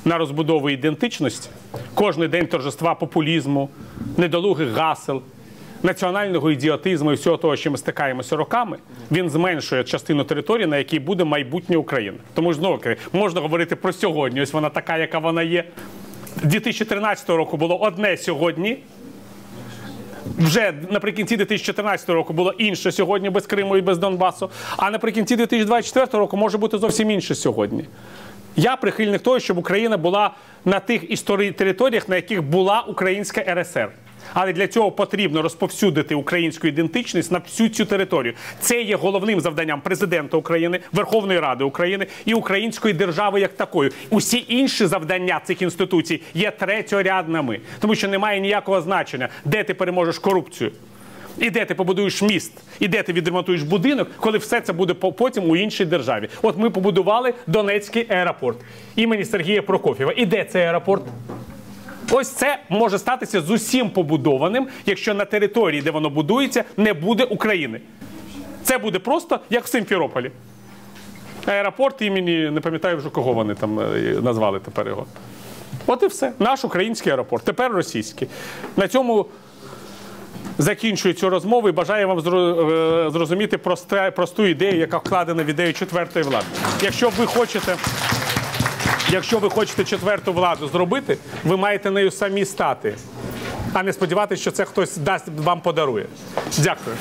на розбудову ідентичності, кожен день торжества популізму, недолугих гасел, національного ідіотизму і всього того, чим ми стикаємося роками, він зменшує частину території, на якій буде майбутнє України. Тому ж знову можна говорити про сьогодні. Ось вона така, яка вона є. 2013 року було одне сьогодні. Вже наприкінці 2014 року було інше сьогодні без Криму і без Донбасу. А наприкінці 2024 року може бути зовсім інше сьогодні. Я прихильник того, щоб Україна була на тих історії територіях, на яких була Українська РСР. Але для цього потрібно розповсюдити українську ідентичність на всю цю територію. Це є головним завданням президента України, Верховної Ради України і української держави як такої. Усі інші завдання цих інституцій є третьорядними, тому що немає ніякого значення, де ти переможеш корупцію. І де ти побудуєш міст, і де ти відремонтуєш будинок, коли все це буде потім у іншій державі. От ми побудували Донецький аеропорт імені Сергія Прокофєва. І де цей аеропорт? Ось це може статися з усім побудованим, якщо на території, де воно будується, не буде України. Це буде просто як в Симферополі. Аеропорт імені, не пам'ятаю вже кого вони там е, назвали тепер його. От і все. Наш український аеропорт, тепер російський. На цьому закінчую цю розмову і бажаю вам е, зрозуміти просту ідею, яка вкладена в ідею четвертої влади. Якщо ви хочете. Якщо ви хочете четверту владу зробити, ви маєте нею самі стати, а не сподіватися, що це хтось дасть вам подарує. Дякую.